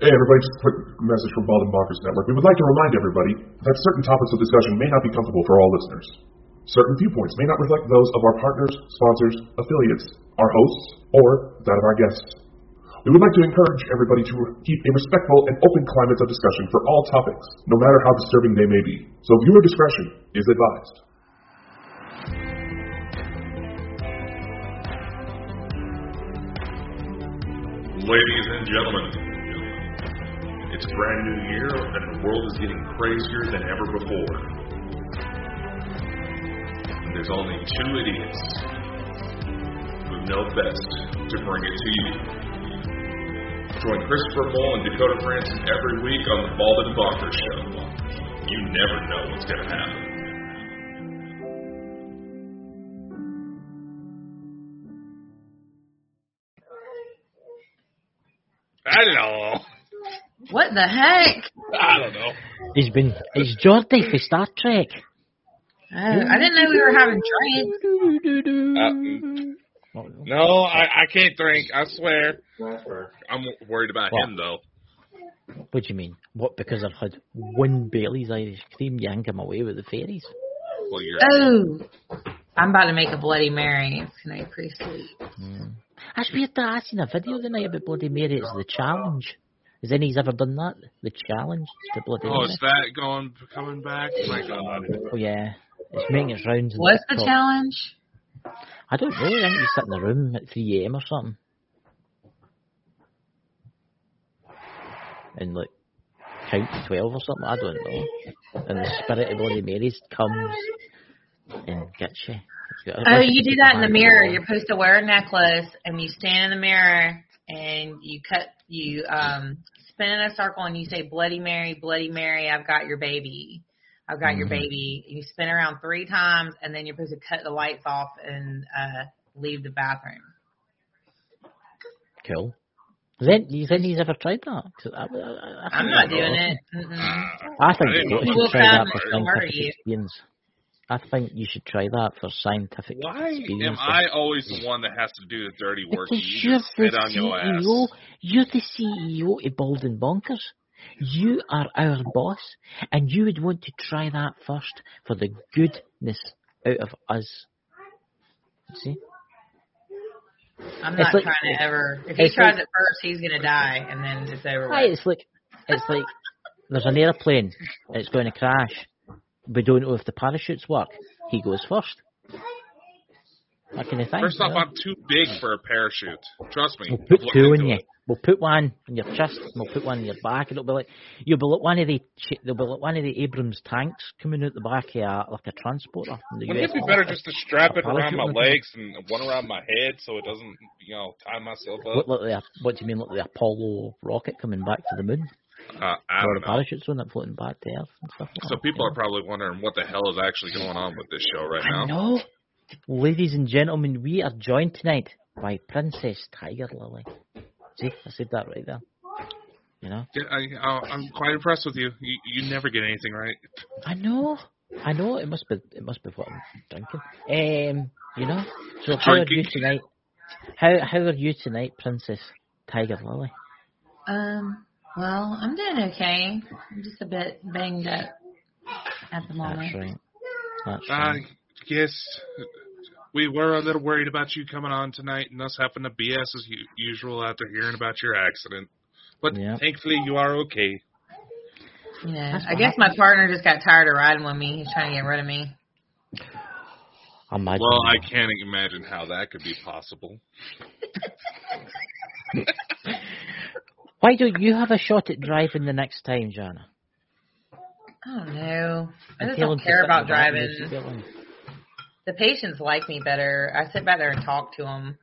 Hey everybody, just a quick message from Bald and Bonkers Network. We would like to remind everybody that certain topics of discussion may not be comfortable for all listeners. Certain viewpoints may not reflect those of our partners, sponsors, affiliates, our hosts, or that of our guests. We would like to encourage everybody to keep a respectful and open climate of discussion for all topics, no matter how disturbing they may be. So viewer discretion is advised. Ladies and gentlemen, it's brand new year and the world is getting crazier than ever before. And there's only two idiots who know best to bring it to you. Join Christopher Mole and Dakota Frandsen every week on the Bald and Bonkers Show. You never know what's going to happen. Know. What the heck? I don't know. He's been. He's Geordi for Star Trek. Oh, I didn't know we were having drinks. Uh, no, I, I can't drink. I swear. I'm worried about What? him though. What do you mean? What? Because I've had one Bailey's Irish cream, you yank him away with the fairies. Well, you're. Oh, I'm about to make a Bloody Mary. It's gonna be pretty sweet. Mm. That's weird that I seen a video the night about Bloody Mary. It's the challenge. Has any's ever done that? The challenge to Bloody Oh, Mary. is that going coming back? My God. Oh yeah, it's making its rounds. What's the TikTok. challenge? I don't know. I think you sit in the room at 3 a.m. or something, and like count to 12 or something. I don't know. And the spirit of Bloody Mary's comes and gets you. Oh, you do that in the mirror. You're supposed to wear a necklace, and you stand in the mirror, and you cut, you um spin in a circle, and you say Bloody Mary, Bloody Mary, I've got your baby. I've got your Mhm. baby. You spin around three times, and then you're supposed to cut the lights off and uh leave the bathroom. Cool. Has any, has any's ever tried that? I, I, I I'm not doing it. Mm-mm. Uh, I think I didn't you know should We'll try that come for and murder scientific you. experience. I think you should try that for scientific Why experience. am I always the one that has to do the dirty work? Because you you're the sit on your ass. CEO. You're the CEO of Bald and Bonkers. You are our boss, and you would want to try that first for the goodness out of us. See? I'm not like- trying to ever. If he tries like- it first, he's gonna die, and then it's over Right, with. it's like it's like there's an airplane, it's going to crash. We don't know if the parachutes work. He goes first. That kind of thing. First off? I'm too big for a parachute. Trust me. We'll put two into you. it. We'll put one in your chest. and We'll put one in your back. It'll be like you'll be like one of the ch- there'll be like one of the Abrams tanks coming out the back of a, like a transporter. from the Wouldn't US it be better just to strap it around my legs and one around my head so it doesn't, you know, tie myself up? Look like the, what do you mean, like the Apollo rocket coming back to the moon? Uh, I Or don't the know. parachutes on it floating back to Earth and stuff like So that. people are probably wondering what the hell is actually going on with this show right I now. know. Ladies and gentlemen, we are joined tonight by Princess Tiger Lily. See, I said that right there. You know? Yeah, I, I, I'm quite impressed with you. you. You never get anything right. I know. I know. It must be. It must be what I'm drinking. Um, you know. So how are you tonight? How How are you tonight, Princess Tiger Lily? Um. Well, I'm doing okay. I'm just a bit banged up at the moment. That's right. That's I right. guess we were a little worried about you coming on tonight and us having to BS as u- usual after hearing about your accident. But Yeah. thankfully, you are okay. Yeah. That's I what guess my partner just got tired of riding with me. He's trying to get rid of me. Imagine. Well, I can't imagine how that could be possible. Why don't you have a shot at driving the next time, Jana? I don't know. I just don't care about the back and driving. just get one. The patients like me better. I sit back there and talk to them.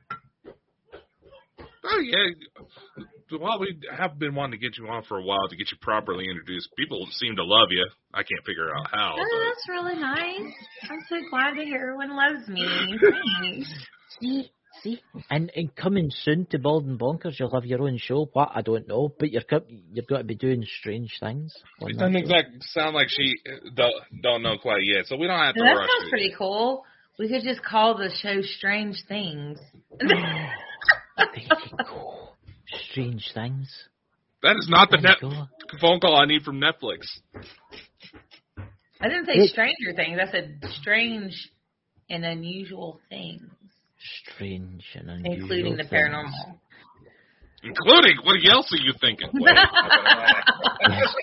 Oh yeah. Well, we have been wanting to get you on for a while to get you properly introduced. People seem to love you. I can't figure out how. Oh, that's really nice. I'm so glad to hear everyone loves me. Thanks. See, see, and, and coming soon to Bald and Bonkers, you'll have your own show. What I don't know, but you're co- you've got to be doing strange things. on It doesn't show. exactly sound like she uh, don't, don't know quite yet, so we don't have to Now, that rush sounds it. pretty cool. We could just call the show Strange Things. There you. Strange things. That is not the net phone call I need from Netflix. I didn't say Stranger Things. I said strange and unusual things, Strange and unusual. including the things. paranormal. Including, what else are you thinking? Wait, Yes.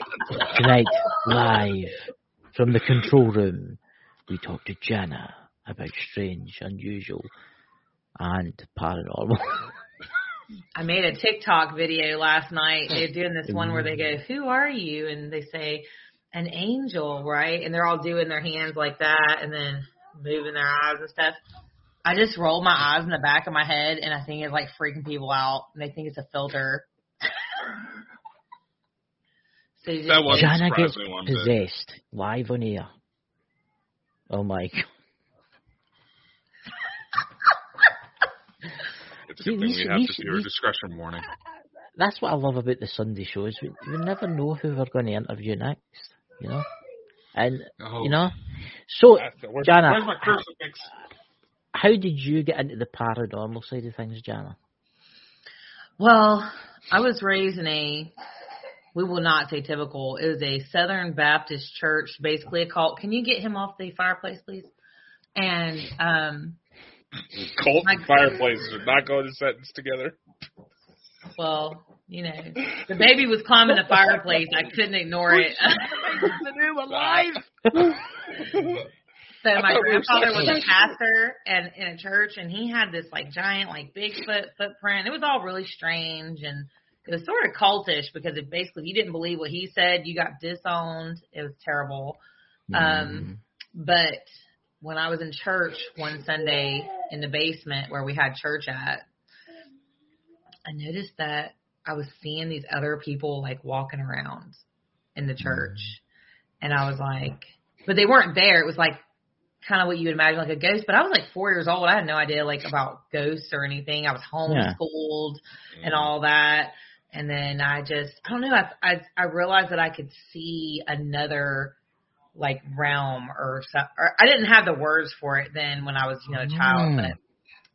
Tonight, live from the control room, we talk to Jana about strange, unusual, and paranormal. I made a TikTok video last night. They're doing this one where they go, mm-hmm. "Who are you?" and they say, "An angel," right? And they're all doing their hands like that, and then moving their eyes and stuff. I just roll my eyes in the back of my head, and I think it's like freaking people out, and they think it's a filter. so you just, That was- Jana gets me one bit. possessed live on air. Oh my god. It's a good thing these- we have these- this viewer these- discretion warning. That's what I love about the Sunday shows. We, we never know who we're going to interview next, you know? And, Oh, you know? So, that's where's, Jana, where's my crucifix? How did you get into the paranormal side of things, Jana? Well, I was raised in a, we will not say typical, it was a Southern Baptist church, basically a cult. Can you get him off the fireplace, please? And, um, Colt my- and fireplaces are not going to sentence together. well, you know, the baby was climbing the fireplace. I couldn't ignore it. So I my we were grandfather was a pastor and in a church, and he had this like giant, like Bigfoot footprint. It was all really strange, and it was sort of cultish because it basically you didn't believe what he said, you got disowned. It was terrible. Um, but when I was in church one Sunday in the basement where we had church at, I noticed that I was seeing these other people like walking around in the church. And I was like, but they weren't there. It was like kind of what you would imagine like a ghost. But I was like four years old. I had no idea like about ghosts or anything. I was homeschooled and all that. And then I just, I don't know. I, I, I realized that I could see another like realm or something. Or I didn't have the words for it then when I was, you know, a child, Mm. but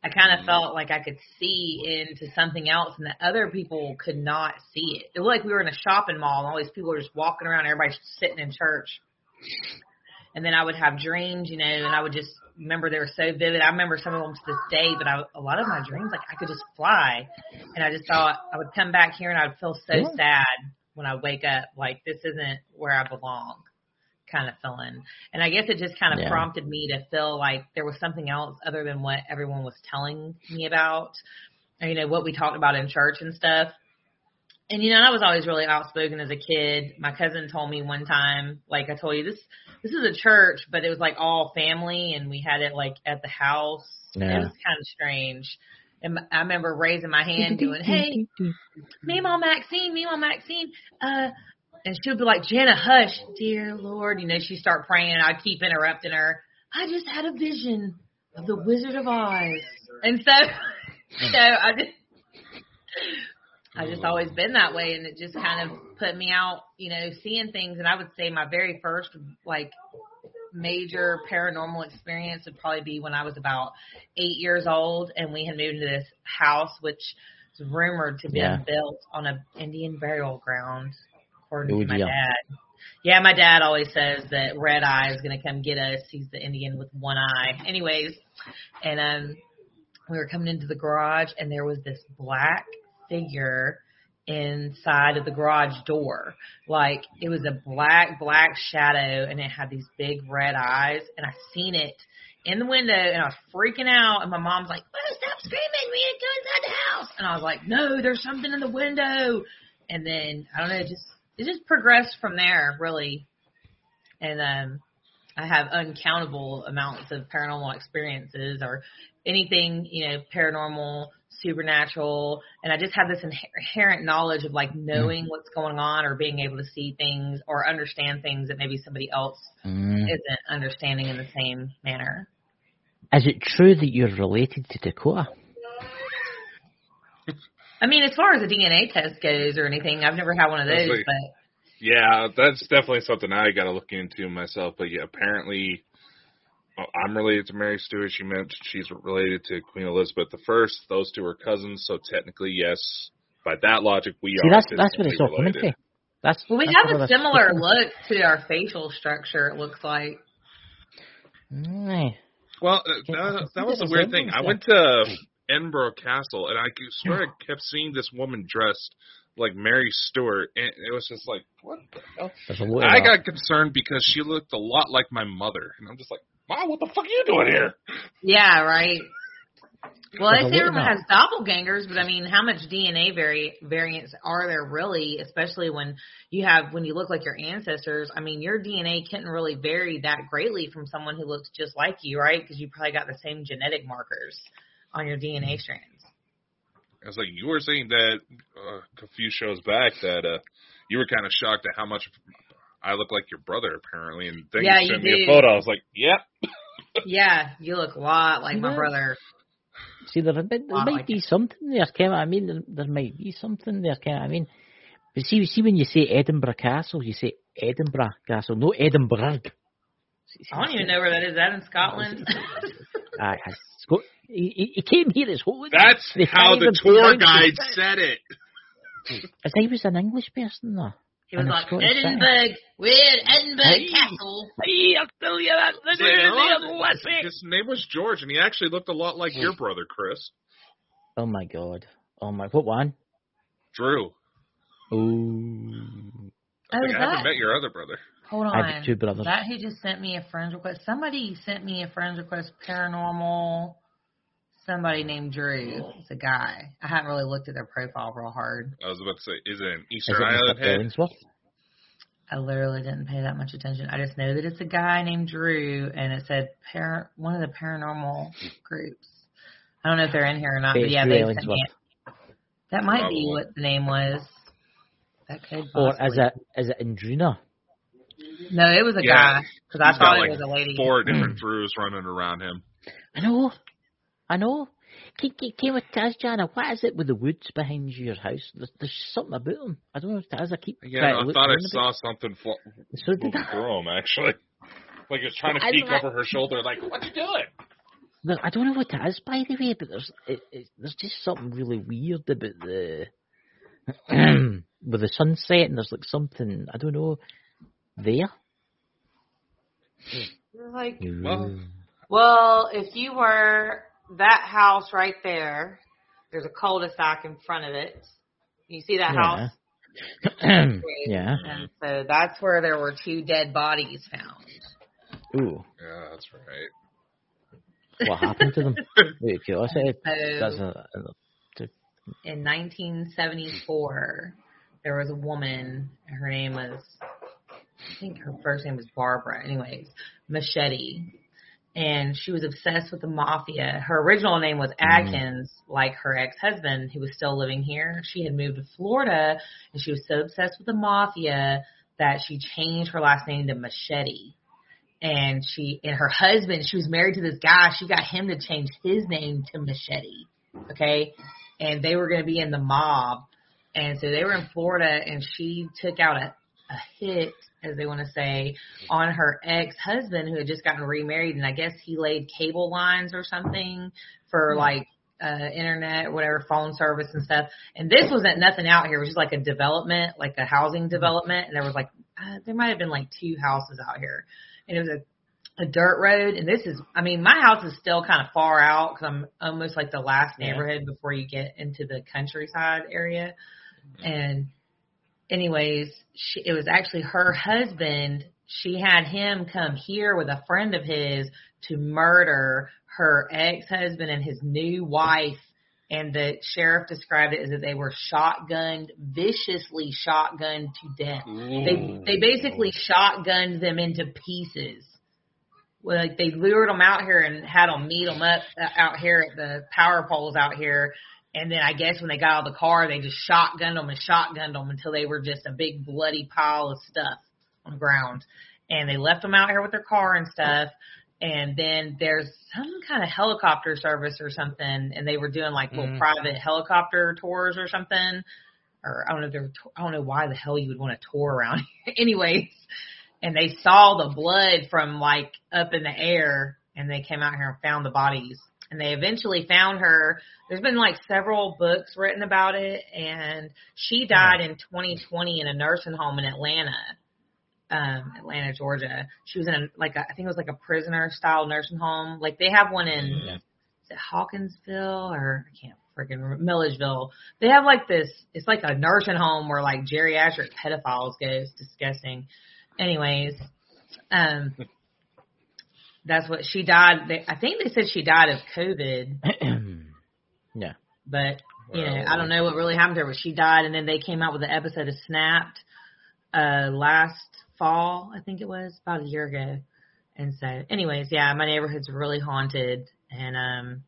I kind of felt like I could see into something else and that other people could not see it. It looked like we were in a shopping mall and all these people were just walking around, everybody's sitting in church. And then I would have dreams, you know, and I would just remember they were so vivid. I remember some of them to this day, but I, a lot of my dreams, like I could just fly. And I just thought I would come back here and I would feel so Yeah. sad when I wake up, like this isn't where I belong kind of feeling. And I guess it just kind of Yeah. prompted me to feel like there was something else other than what everyone was telling me about, or, you know, what we talked about in church and stuff. And you know, I was always really outspoken as a kid. My cousin told me one time, like I told you, this this is a church, but it was like all family, and we had it like at the house. It Yeah. was kind of strange. And I remember raising my hand, doing, "Hey, Meemaw Maxine, Meemaw Maxine, uh, and she'll be like, Jana, hush, dear Lord. You know, she'd start praying, and I'd keep interrupting her. I just had a vision of the Wizard of Oz. And so, so I just, I just always been that way, and it just kind of put me out, you know, seeing things. And I would say my very first, like, major paranormal experience would probably be when I was about eight years old, and we had moved into this house, which was rumored to be Yeah. built on a Indian burial ground, according Oh, to my dear. dad. Yeah, my dad always says that Red Eye is going to come get us. He's the Indian with one eye. Anyways, and um, we were coming into the garage, and there was this black figure inside of the garage door. Like it was a black, black shadow, and it had these big red eyes, and I seen it in the window, and I was freaking out. And my mom's like, "Oh, stop screaming! We need to go inside the house." And I was like, "No, there's something in the window." And then I don't know, it just it just progressed from there, really. And um, I have uncountable amounts of paranormal experiences or anything, you know, paranormal, supernatural, and I just have this inherent knowledge of like knowing what's going on or being able to see things or understand things that maybe somebody else Mm. isn't understanding in the same manner. Is it true that you're related to Dakota? I mean, as far as a DNA test goes or anything, I've never had one of those, like- but Yeah, that's definitely something I got to look into myself. But yeah, apparently, well, I'm related to Mary Stuart. She mentioned she's related to Queen Elizabeth the First. Those two are cousins, so technically, yes, by that logic, we See, are. that's that's what it's all distantly coming to. That's Well, we that's have a it's- similar look to our facial structure. It looks like. Aye. Well, uh, Yeah, I that, that was the the weird thing. I went to Edinburgh Castle, and I could swear I kept seeing this woman dressed like Mary Stuart, and it was just like, what the hell? There's a lot of I got concerned because she looked a lot like my mother, and I'm just like, Mom, what the fuck are you doing here? Yeah, right. Well, There's they say everyone that. has doppelgangers, but I mean, how much DNA vari- variants are there really? Especially when you have when you look like your ancestors. I mean, your DNA couldn't really vary that greatly from someone who looks just like you, right? Because you probably got the same genetic markers on your DNA strands. I was like, you were saying that uh, a few shows back that uh, you were kind of shocked at how much I look like your brother, apparently, and then Yeah, you you sent me a photo. I was like, yep. yeah, you look a lot like my brother. See, there, there, there might like be it. something there, Kim. I mean, there, there might be something there, Kim. I mean, but see, see, when you say Edinburgh Castle, you say Edinburgh Castle, no Edinburgh. See, see, I don't even know where that is. Is that in Scotland? Aye, aye. Sco- he, he- he came here as Holland. That's They how the tour guide said it. As I was an English person, though. He was like Scottish. Edinburgh. We're at Edinburgh Hey. Castle. Hey, I'll tell you that. It's like, no, His name was George, and he actually looked a lot like your brother, Chris. Oh my god. Oh my, what one? Drew. Oh. I, Oh, think I haven't met your other brother. Hold on. I have two brothers. That who just sent me a friend request. Somebody sent me a friend request. Paranormal. Somebody named Drew. It's a guy. I haven't really looked at their profile real hard. I was about to say, is it an Is Easter it Island Mr. head? Ellingsworth? I literally didn't pay that much attention. I just know that it's a guy named Drew, and it said par- one of the paranormal groups. I don't know if they're in here or not, but yeah, they sent me. it. That might be what the name was. That could. Or is possibly- it, is it Indruna? No, it was a Yeah. guy because I He's thought like it was a lady. four different Drews running around him. I know. I know. Came, came, came with Taz, Jana. What is it with the woods behind your house? There's, there's something about them. I don't know if Taz, I keep Yeah, trying to I look thought I around a saw something fl- bit. So did moving I. through him, actually. Like he was trying to peek don't- over her shoulder, like, what you doing? Look, I don't know what it is, by the way, but there's it, it, there's just something really weird about the with the sunset, and there's like something I don't know there. Like, Well- well, if you were that house right there, there's a cul-de-sac in front of it. You see that Yeah. house? yeah. And so that's where there were two dead bodies found. Ooh, Yeah, that's right. what happened to them? Wait, curiosity. That's So a, a uh, uh, in 1974, there was a woman. Her name was, I think her first name was Barbara. Anyways, Machete, and she was obsessed with the mafia. Her original name was mm-hmm. Adkins, like her ex-husband, who was still living here. She had moved to Florida, and she was so obsessed with the mafia that she changed her last name to Machete. And she and her husband, she was married to this guy. She got him to change his name to Machete. Okay, and they were going to be in the mob. And so they were in Florida, and she took out a, a hit, as they want to say, on her ex husband who had just gotten remarried. And I guess he laid cable lines or something for like uh, internet whatever, phone service and stuff. And this wasn't nothing out here. It was just like a development, like a housing development. And there was like, uh, there might have been like two houses out here. And it was a a dirt road, and this is, I mean, my house is still kind of far out because I'm almost like the last Yeah. neighborhood before you get into the countryside area. And, anyways, she, it was actually her husband. She had him come here with a friend of his to murder her ex husband and his new wife. And the sheriff described it as that they were shotgunned, viciously shotgunned to death. They they basically shotgunned them into pieces. Like they lured them out here and had them meet them up uh, out here at the power poles out here, and then I guess when they got out of the car, they just shotgunned them and shotgunned them until they were just a big bloody pile of stuff on the ground. And they left them out here with their car and stuff. And then there's some kind of helicopter service or something, and they were doing like little Mm. private helicopter tours or something or I don't know if they were, to- I don't know why the hell you would want to tour around. Anyways, and they saw the blood from like up in the air and they came out here and found the bodies. And they eventually found her. There's been like several books written about it, and she died in 2020 in a nursing home in Atlanta, um, Atlanta, Georgia. She was in a, like a, I think it was like a prisoner style nursing home. Like they have one in Yeah. is it Hawkinsville or I can't freaking remember Milledgeville. They have like this. It's like a nursing home where like geriatric pedophiles go. It's disgusting. Anyways, um, that's what she died. They, I think they said she died of COVID, yeah. but you know I don't know what really happened to her. But she died, and then they came out with an episode of Snapped uh last fall. I think it was about a year ago. And so, anyways, yeah, my neighborhood's really haunted, and um,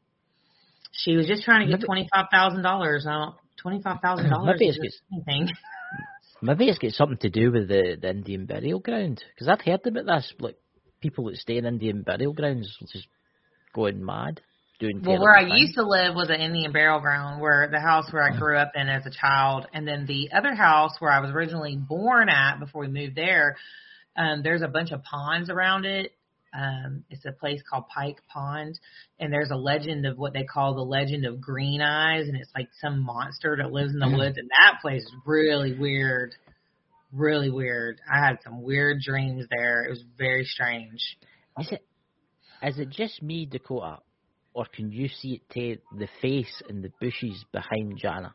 she was just trying to get twenty five thousand dollars. I don't twenty five thousand dollars Maybe it's anything. Maybe it's got something to do with the, the Indian burial ground. Because I've heard about this, like people that stay in Indian burial grounds just going mad, doing. Well, where I used to live was an Indian burial ground, where the house where I grew up in as a child, and then the other house where I was originally born at before we moved there. Um, there's a bunch of ponds around it. Um, it's a place called Pike Pond, and there's a legend of what they call the legend of Green Eyes, and it's like some monster that lives in the woods, and that place is really weird, really weird. I had some weird dreams there. It was very strange. Is it? Is it just me, Dakota, or can you see it to the face and the bushes behind Jana?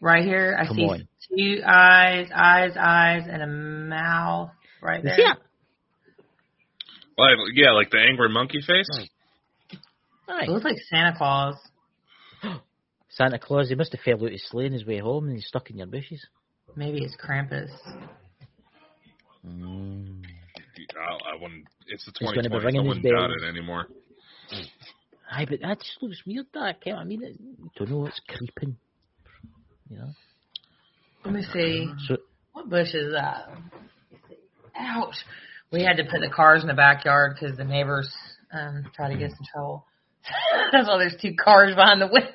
Right here, I Come see on. two eyes, eyes, eyes, and a mouth right there. see it? Like, yeah, like the angry monkey face. Right. It looks like Santa Claus. Santa Claus, he must have fell out his sleigh on his way home and he's stuck in your bushes. Maybe it's Krampus. Mm. I, I wouldn't. It's the He's gonna be 2020s. I ringing his wouldn't doubt it anymore. Aye, but that just looks weird. That I mean, it, don't know what's creeping. You know. Let me see. So What bush is that? Ouch. We had to put the cars in the backyard because the neighbors um tried to get us in trouble. That's why there's two cars behind the window.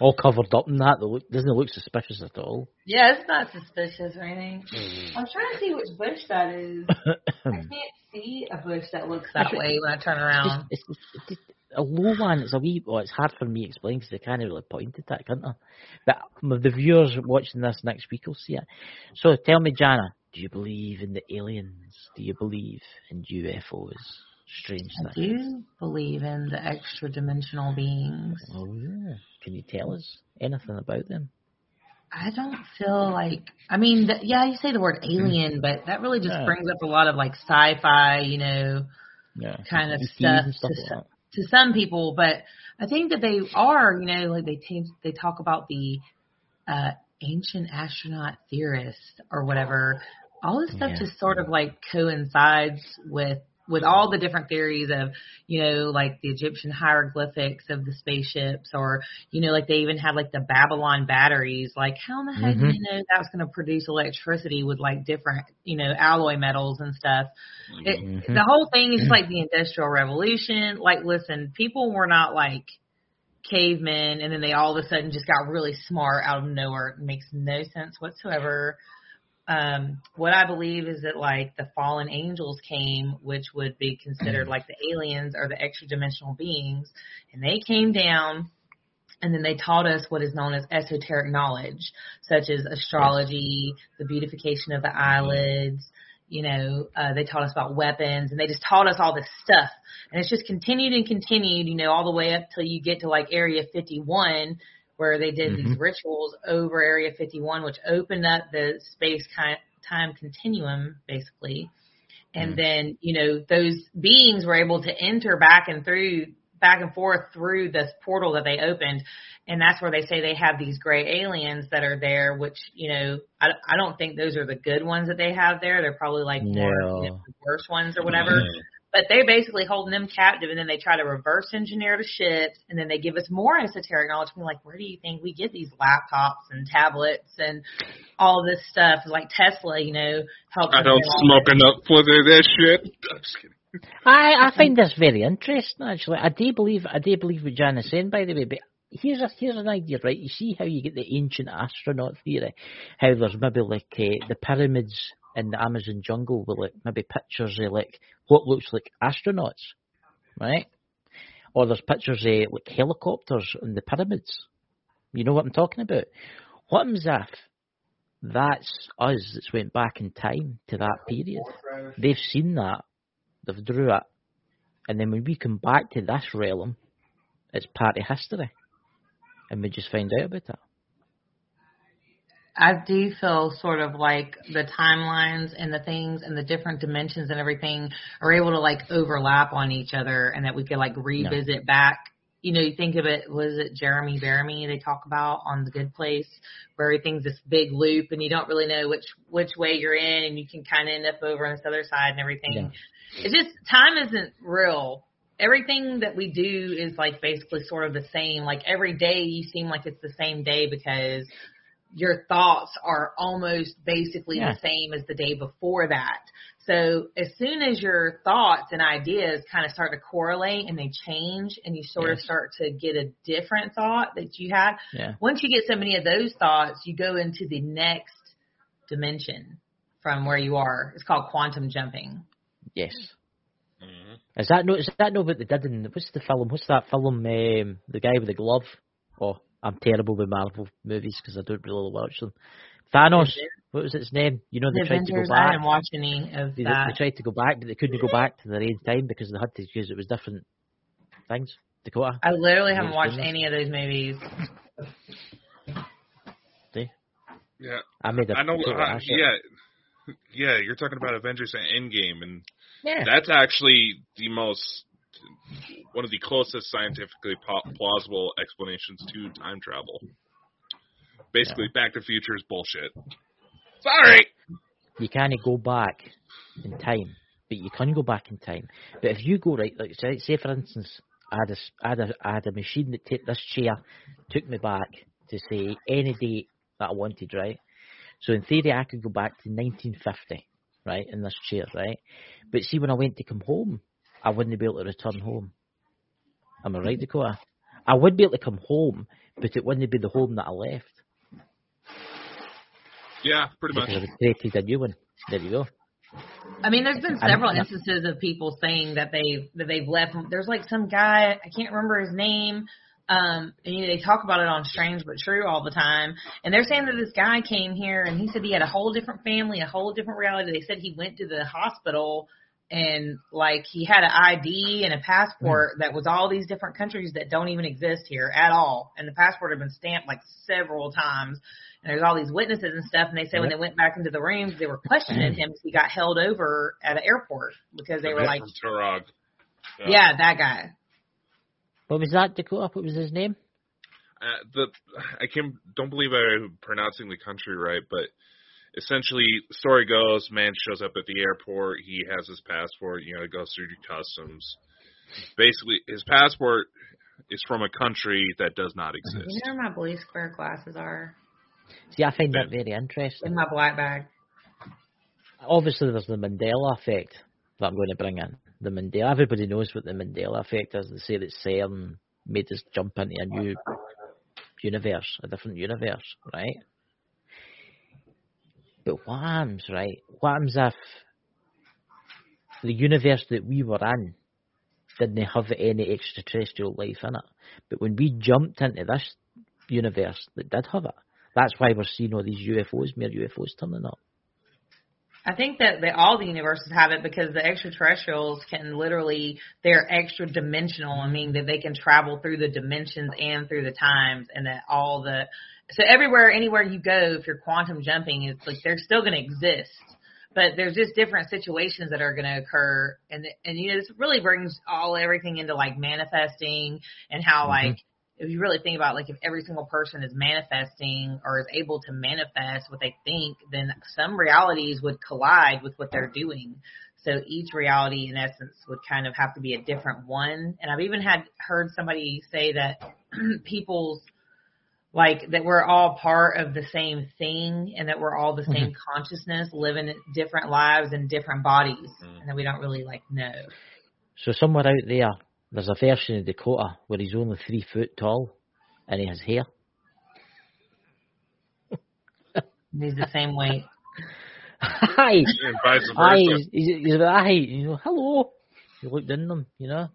All covered up in that, look, doesn't it look suspicious at all. Yeah, it's not suspicious or anything. Mm. I'm trying to see which bush that is. I can't see a bush that looks that Actually, way when I turn around. it's, it's, it's a low one. It's a wee. Well, it's hard for me to explain because I can't really point at that, can't I? But the viewers watching this next week will see it. So tell me, Jana, do you believe in the aliens? Do you believe in UFOs? Strange I things. do believe in the extra dimensional beings. Oh yeah. Can you tell us anything about them? I don't feel like I mean, th- yeah, you say the word alien, but that really just Yeah. brings up a lot of like sci-fi, you know, Yeah. kind of stuff, stuff to, like some, to some people. But I think that they are, you know, like they t- they talk about the uh, ancient astronaut theorists or whatever. All this stuff Yeah. just sort of like coincides with with all the different theories of, you know, like the Egyptian hieroglyphics of the spaceships, or you know, like they even had like the Babylon batteries. Like, how in the heck Mhm. do you know that was going to produce electricity with like different, you know, alloy metals and stuff? It, Mhm. The whole thing is like the Industrial Revolution. Like, listen, people were not like cavemen, and then they all of a sudden just got really smart out of nowhere. It makes no sense whatsoever. Um, what I believe is that like the fallen angels came, which would be considered like the aliens or the extra dimensional beings, and they came down and then they taught us what is known as esoteric knowledge, such as astrology, the beautification of the eyelids. You know, uh, they taught us about weapons, and they just taught us all this stuff. And it's just continued and continued, you know, all the way up till you get to like Area 51, where they did these mm-hmm. rituals over Area 51, which opened up the space time continuum, basically. And mm-hmm. then, you know, those beings were able to enter back and through back and forth through this portal that they opened. And that's where they say they have these gray aliens that are there, which, you know, I, I don't think those are the good ones that they have there. They're probably like more, No. you know, the worst ones or whatever. But they're basically holding them captive and then they try to reverse engineer the ships and then they give us more esoteric knowledge. We're like, where do you think we get these laptops and tablets and all this stuff? Like Tesla, you know, helps I don't get all smoke enough for that shit. I'm just kidding. I I find this very interesting actually. I do believe I do believe what Jan is saying by the way, but here's a here's an idea, right? You see how you get the ancient astronaut theory, how there's maybe like uh, the pyramids in the Amazon jungle with like maybe pictures of like what looks like astronauts. right? Or there's pictures of like helicopters in the pyramids. You know what I'm talking about? What if that's us that's went back in time to that period? They've seen that, they've drew it, and then when we come back to this realm, it's part of history, and we just find out about it. I do feel sort of like the timelines and the things and the different dimensions and everything are able to like overlap on each other and that we could like revisit back. You know, you think of it, was it Jeremy Bearimy they talk about on The Good Place, where everything's this big loop and you don't really know which which way you're in and you can kind of end up over on this other side and everything. Yeah. It's just time isn't real. Everything that we do is like basically sort of the same. Like every day you seem like it's the same day because your thoughts are almost basically Yeah. the same as the day before that. So as soon as your thoughts and ideas kind of start to correlate and they change and you sort of start to get a different thought that you had, Yeah. once you get so many of those thoughts, you go into the next dimension from where you are. It's called quantum jumping. Yes. Mhm. Is that no? Is that no? What they did in what's the film? What's that film? Um, the guy with the glove. Oh, I'm terrible with Marvel movies because I don't really watch them. Thanos. What was its name? You know they The tried to go Avengers, I back. didn't watch any of They, that. they tried to go back, but they couldn't go back to their own time because they had to because it was different things. Dakota. I literally haven't Yes, watched goodness. any of those movies. See, Yeah, I made a I know. total Uh, ass of it. yeah, yeah. You're talking about Avengers and Endgame, and yeah. that's actually the most one of the closest scientifically plausible explanations to time travel. Basically, Back to the Future is bullshit. Sorry. you can't go back in time, but you can go back in time. But if you go right, like say, say for instance, I had a, I had a, I had a machine that took this chair, took me back to say any date that I wanted, right? So in theory, I could go back to 1950, right, in this chair, right? But see, when I went to come home, I wouldn't be able to return home. Am I right, Dakota? I would be able to come home, but it wouldn't be the home that I left Yeah, pretty much. because I created a new one. There you go. I mean, there's been several instances of people saying that they that they've left. There's like some guy I can't remember his name. Um, and you know, they talk about it on Strange but True all the time. And they're saying that this guy came here and he said he had a whole different family, a whole different reality. They said he went to the hospital and like he had an ID and a passport that was all these different countries that don't even exist here at all. And the passport had been stamped like several times. And there's all these witnesses and stuff. And they say when they went back into the rooms, they were questioning him he got held over at an airport because they The were like, from Turok. yeah, that guy. What was that, Dakota? What was his name? Uh, the I can not don't believe I'm pronouncing the country right, but essentially, story goes, man shows up at the airport. He has his passport. You know, goes through customs. Basically, his passport is from a country that does not exist. You know where my blue square glasses are? See, I find that very interesting. In my black bag. Obviously, there's the Mandela effect that I'm going to bring in. The Mandela, everybody knows what the Mandela effect is. They say that CERN made us jump into a new universe, a different universe, right? But happens, right? Happens if the universe that we were in didn't have any extraterrestrial life in it? But when we jumped into this universe that did have it, that's why we're seeing all these UFOs, mere UFOs turning up. I think that they, all the universes have it because the extraterrestrials can literally, they're extra dimensional. I mean, that they can travel through the dimensions and through the times and that all the, so everywhere, anywhere you go, if you're quantum jumping, it's like they're still going to exist. But there's just different situations that are going to occur, and and you know this really brings all everything into like manifesting and how Mhm. like if you really think about like if every single person is manifesting or is able to manifest what they think, then some realities would collide with what they're doing. So each reality in essence would kind of have to be a different one. And I've even had heard somebody say that people's like that we're all part of the same thing and that we're all the same consciousness living different lives in different bodies Mm. and that we don't really like know. So somewhere out there, there's a version of Dakota where he's only three foot tall and he has hair. He's the same weight. Hi, hi, versa. he's, he's, he's about that height. You know, hello. You look down on him, you know.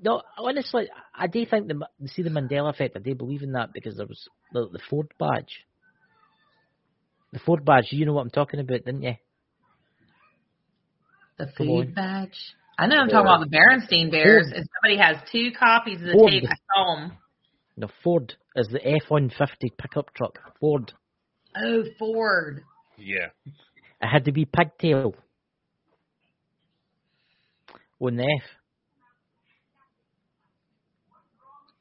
No, honestly, I do think the see the Mandela effect. I do believe in that because there was the, the Ford badge. The Ford badge, you know what I'm talking about, didn't you? The Come food badge. I know I'm talking about the Berenstein Bears. Ford. If somebody has two copies of the Ford. tape, I saw 'em. No, Ford is the F-150 pickup truck. Ford. Oh, Ford. Yeah. It had to be pigtail. On the F.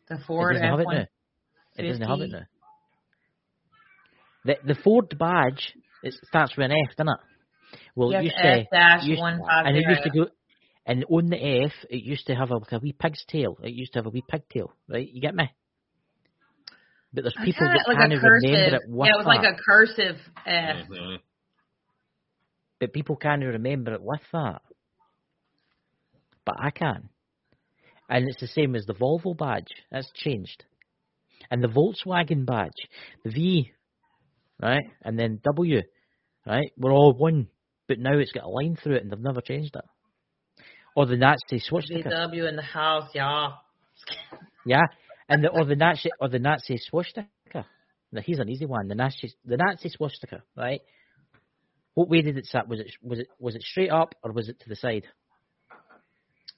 The It Ford doesn't have it now. F1. It doesn't have it 50. now. The the Ford badge it starts with an F, doesn't it? Well, Yes, it used to, used- one and it used to go, and on the F, it used to have a, like a wee pig's tail. It used to have a wee pigtail, right? You get me? But there's people kinda that like can't a cursive. remember it with yeah, it was that. like a cursive F. hmm but people can't remember it with that. But I can. And it's the same as the Volvo badge. That's changed. And the Volkswagen badge, the V, right, and then W, right, we're all one. But now it's got a line through it and they've never changed it. Or the Nazi swastika. VW in the house, y'all. Yeah. And the or the Nazi or the Nazi swastika. Now here's an easy one. The Nazi the Nazi swastika, right? What way did it sit? Was it was it was it straight up or was it to the side?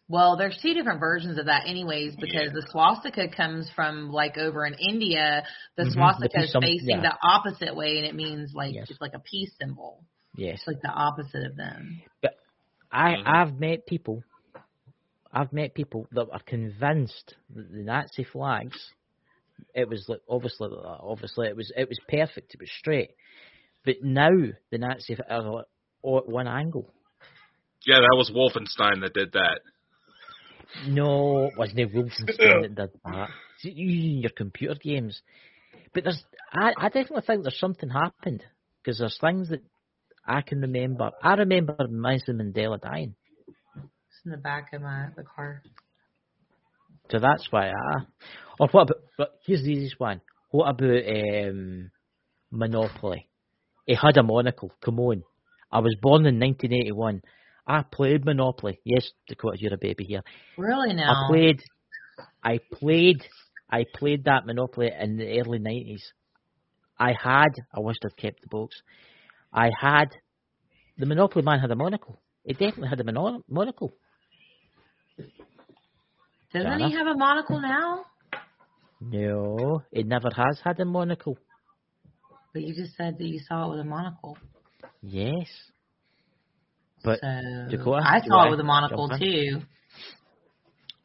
Well, there's two different versions of that, anyways, because the swastika comes from like over in India. The Mhm, the swastika is peace symbol, facing yeah. the opposite way, and it means like Yes. it's like a peace symbol. Yes. It's like the opposite of them. But I Mhm. I've met people I've met people that are convinced that the Nazi flags it was like obviously obviously it was it was perfect, it was straight. But now the Nazi are all at one angle. Yeah, that was Wolfenstein that did that. No, it wasn't Wolfenstein that did that. Using your computer games. But there's, I, I definitely think there's something happened because there's things that I can remember. I remember Nelson Mandela dying, It's in the back of my the car. so that's why I. Or what about? But here's the easiest one. What about um, Monopoly? He had a monocle. Come on, I was born in 1981. I played Monopoly. Yes, Dakota, you're a baby here. Really now? I played, I played, I played that Monopoly in the early nineties. I had, I wish I'd kept the box. I had, the Monopoly man had a monocle. He definitely had a mono- monocle. Doesn't Fair he have a monocle now? No, it never has had a monocle. But you just said that you saw it with a monocle. Yes, But, so Dakota, I saw it with a monocle too.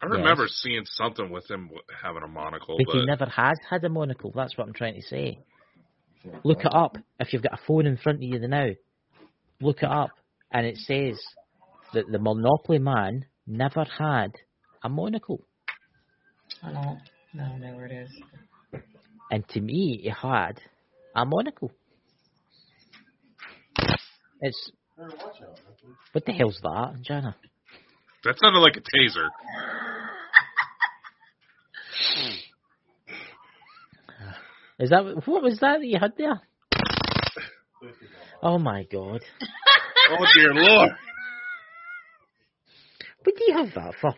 I Yes. remember seeing something with him having a monocle, but but he never has had a monocle. That's what I'm trying to say. Look it up if you've got a phone in front of you now. Look it up, and it says that the Monopoly man never had a monocle. I don't, I don't know where it is. And to me, he had a monocle. It's what the hell's that, Jana? that sounded like a taser. Is that what was that that you had there? Oh my god! Oh dear lord! What do you have that for?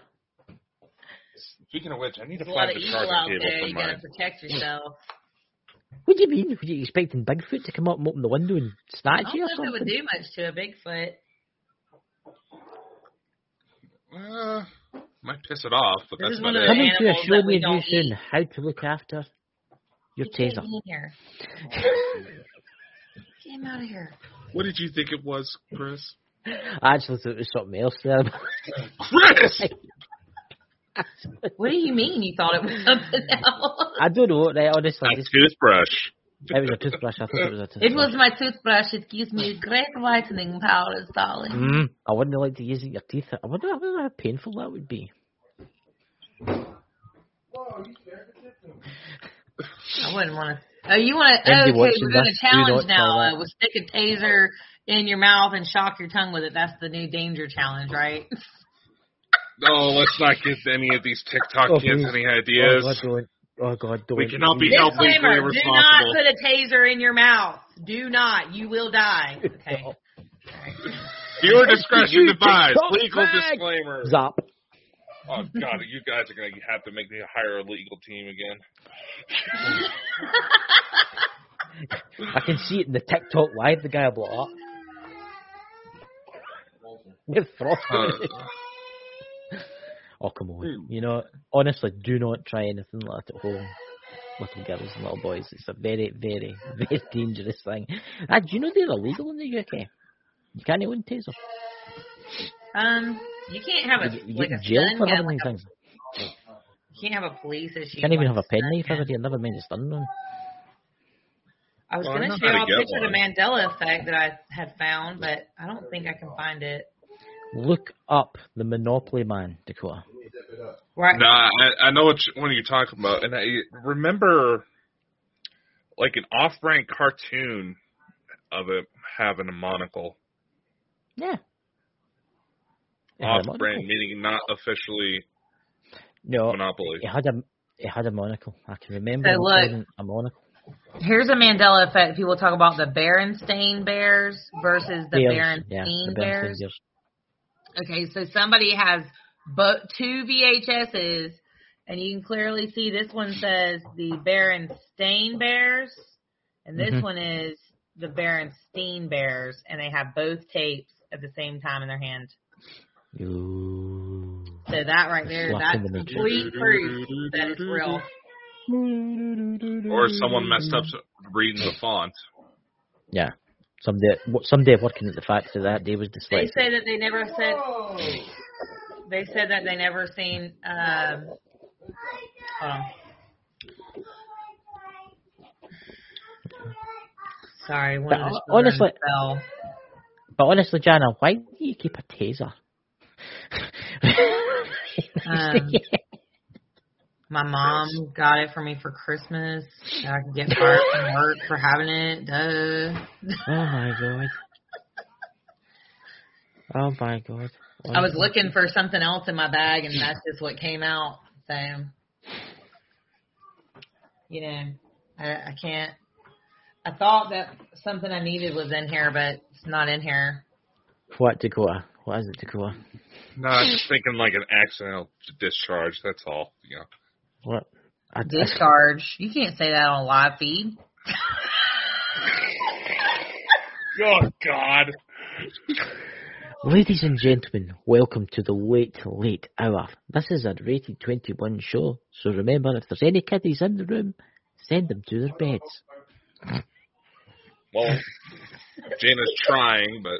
Speaking of which, I need to There's a find the evil out charging there. cable for You gotta mine. protect yourself. What do you mean? Were you expecting Bigfoot to come up and open the window and I snatch don't you or know if it would do much to a Bigfoot. Uh, might piss it off, but This that's is about one of it. the Coming to a animals show that we near you don't soon, eat. how to look after your Get him taser. in here. Get him out of here. What did you think it was, Chris? I actually thought it was something else there. Chris! What do you mean you thought it was something else? I don't know, right, honestly. A toothbrush. it was a toothbrush. I thought it was a toothbrush. It was my toothbrush. It gives me great whitening powers, darling. Mm, I wouldn't like to use it in your teeth. I wonder, I wonder how painful that would be. Whoa, you can have a tip. I wouldn't want to. Oh, you want to? Andy Okay, watching we're doing this, a challenge now. Uh, that. we'll stick a taser in your mouth and shock your tongue with it. That's the new danger challenge, right? No, let's not give any of these TikTok oh, kids any ideas. Oh, God, Oh, God, We cannot be held legally responsible. Do not put a taser in your mouth. Do not. You will die. Okay. Viewer discretion advised. Legal bag. disclaimer. Zop. Oh God, you guys are gonna have to make me hire a legal team again. I can see it in the TikTok talk live. The guy will blow up. You're. Uh, oh come on! You know, honestly, do not try anything like that at home. Little girls and little boys. It's a very, very, very dangerous thing. Ah, do you know they're illegal in the UK? You can't own taser. Um, you can't have a you like get a in jail stun for gun, having like these a, things. you can't have a police issue. You can't even have a stun penknife gun. over here. Never mind a stun gun. I was Well, going to show how to you a picture of the. Mandela effect that I had found, but I don't think I can find it. Look up the Monopoly Man, Dakota. Right. Nah, I, I know what you, what you're talking about, and I remember like an off-brand cartoon of it having a monocle. Yeah. It had a monocle. Off-brand meaning not officially No, Monopoly. it had a it had a monocle. I can remember So look. a monocle. Here's a Mandela effect. People talk about the Berenstain Bears versus the Bears, yeah, Berenstein the Bears. Bears. Okay, so somebody has but two VHSs, and you can clearly see this one says the Berenstain Bears, and this Mhm. one is the Berenstein Bears, and they have both tapes at the same time in their hand. Ooh. So that right there, Slap that's in the midget. complete proof that it's real. Or someone messed up reading the font. Yeah. Someday, someday working at the factory that day was They say that they never said. They said that they never seen. Um, on. Sorry, one But of the honestly- fell. But honestly, Jana, why do you keep a taser? Um, My mom got it for me for Christmas. and I could get fired from work for having it. Duh. oh my god. Oh my god. I was looking for something else in my bag, and that's just what came out. So, you know, I, I can't. I thought that something I needed was in here, but it's not in here. What Dakota? What is it, Dakota? No, I was just thinking like an accidental discharge. That's all. You know. What? I, I, Discharge. You can't say that on a live feed. Oh God. Ladies and gentlemen, welcome to the late, late hour. This is a rated 21 show, so remember, if there's any kiddies in the room, send them to their beds. Well, Jana's trying, but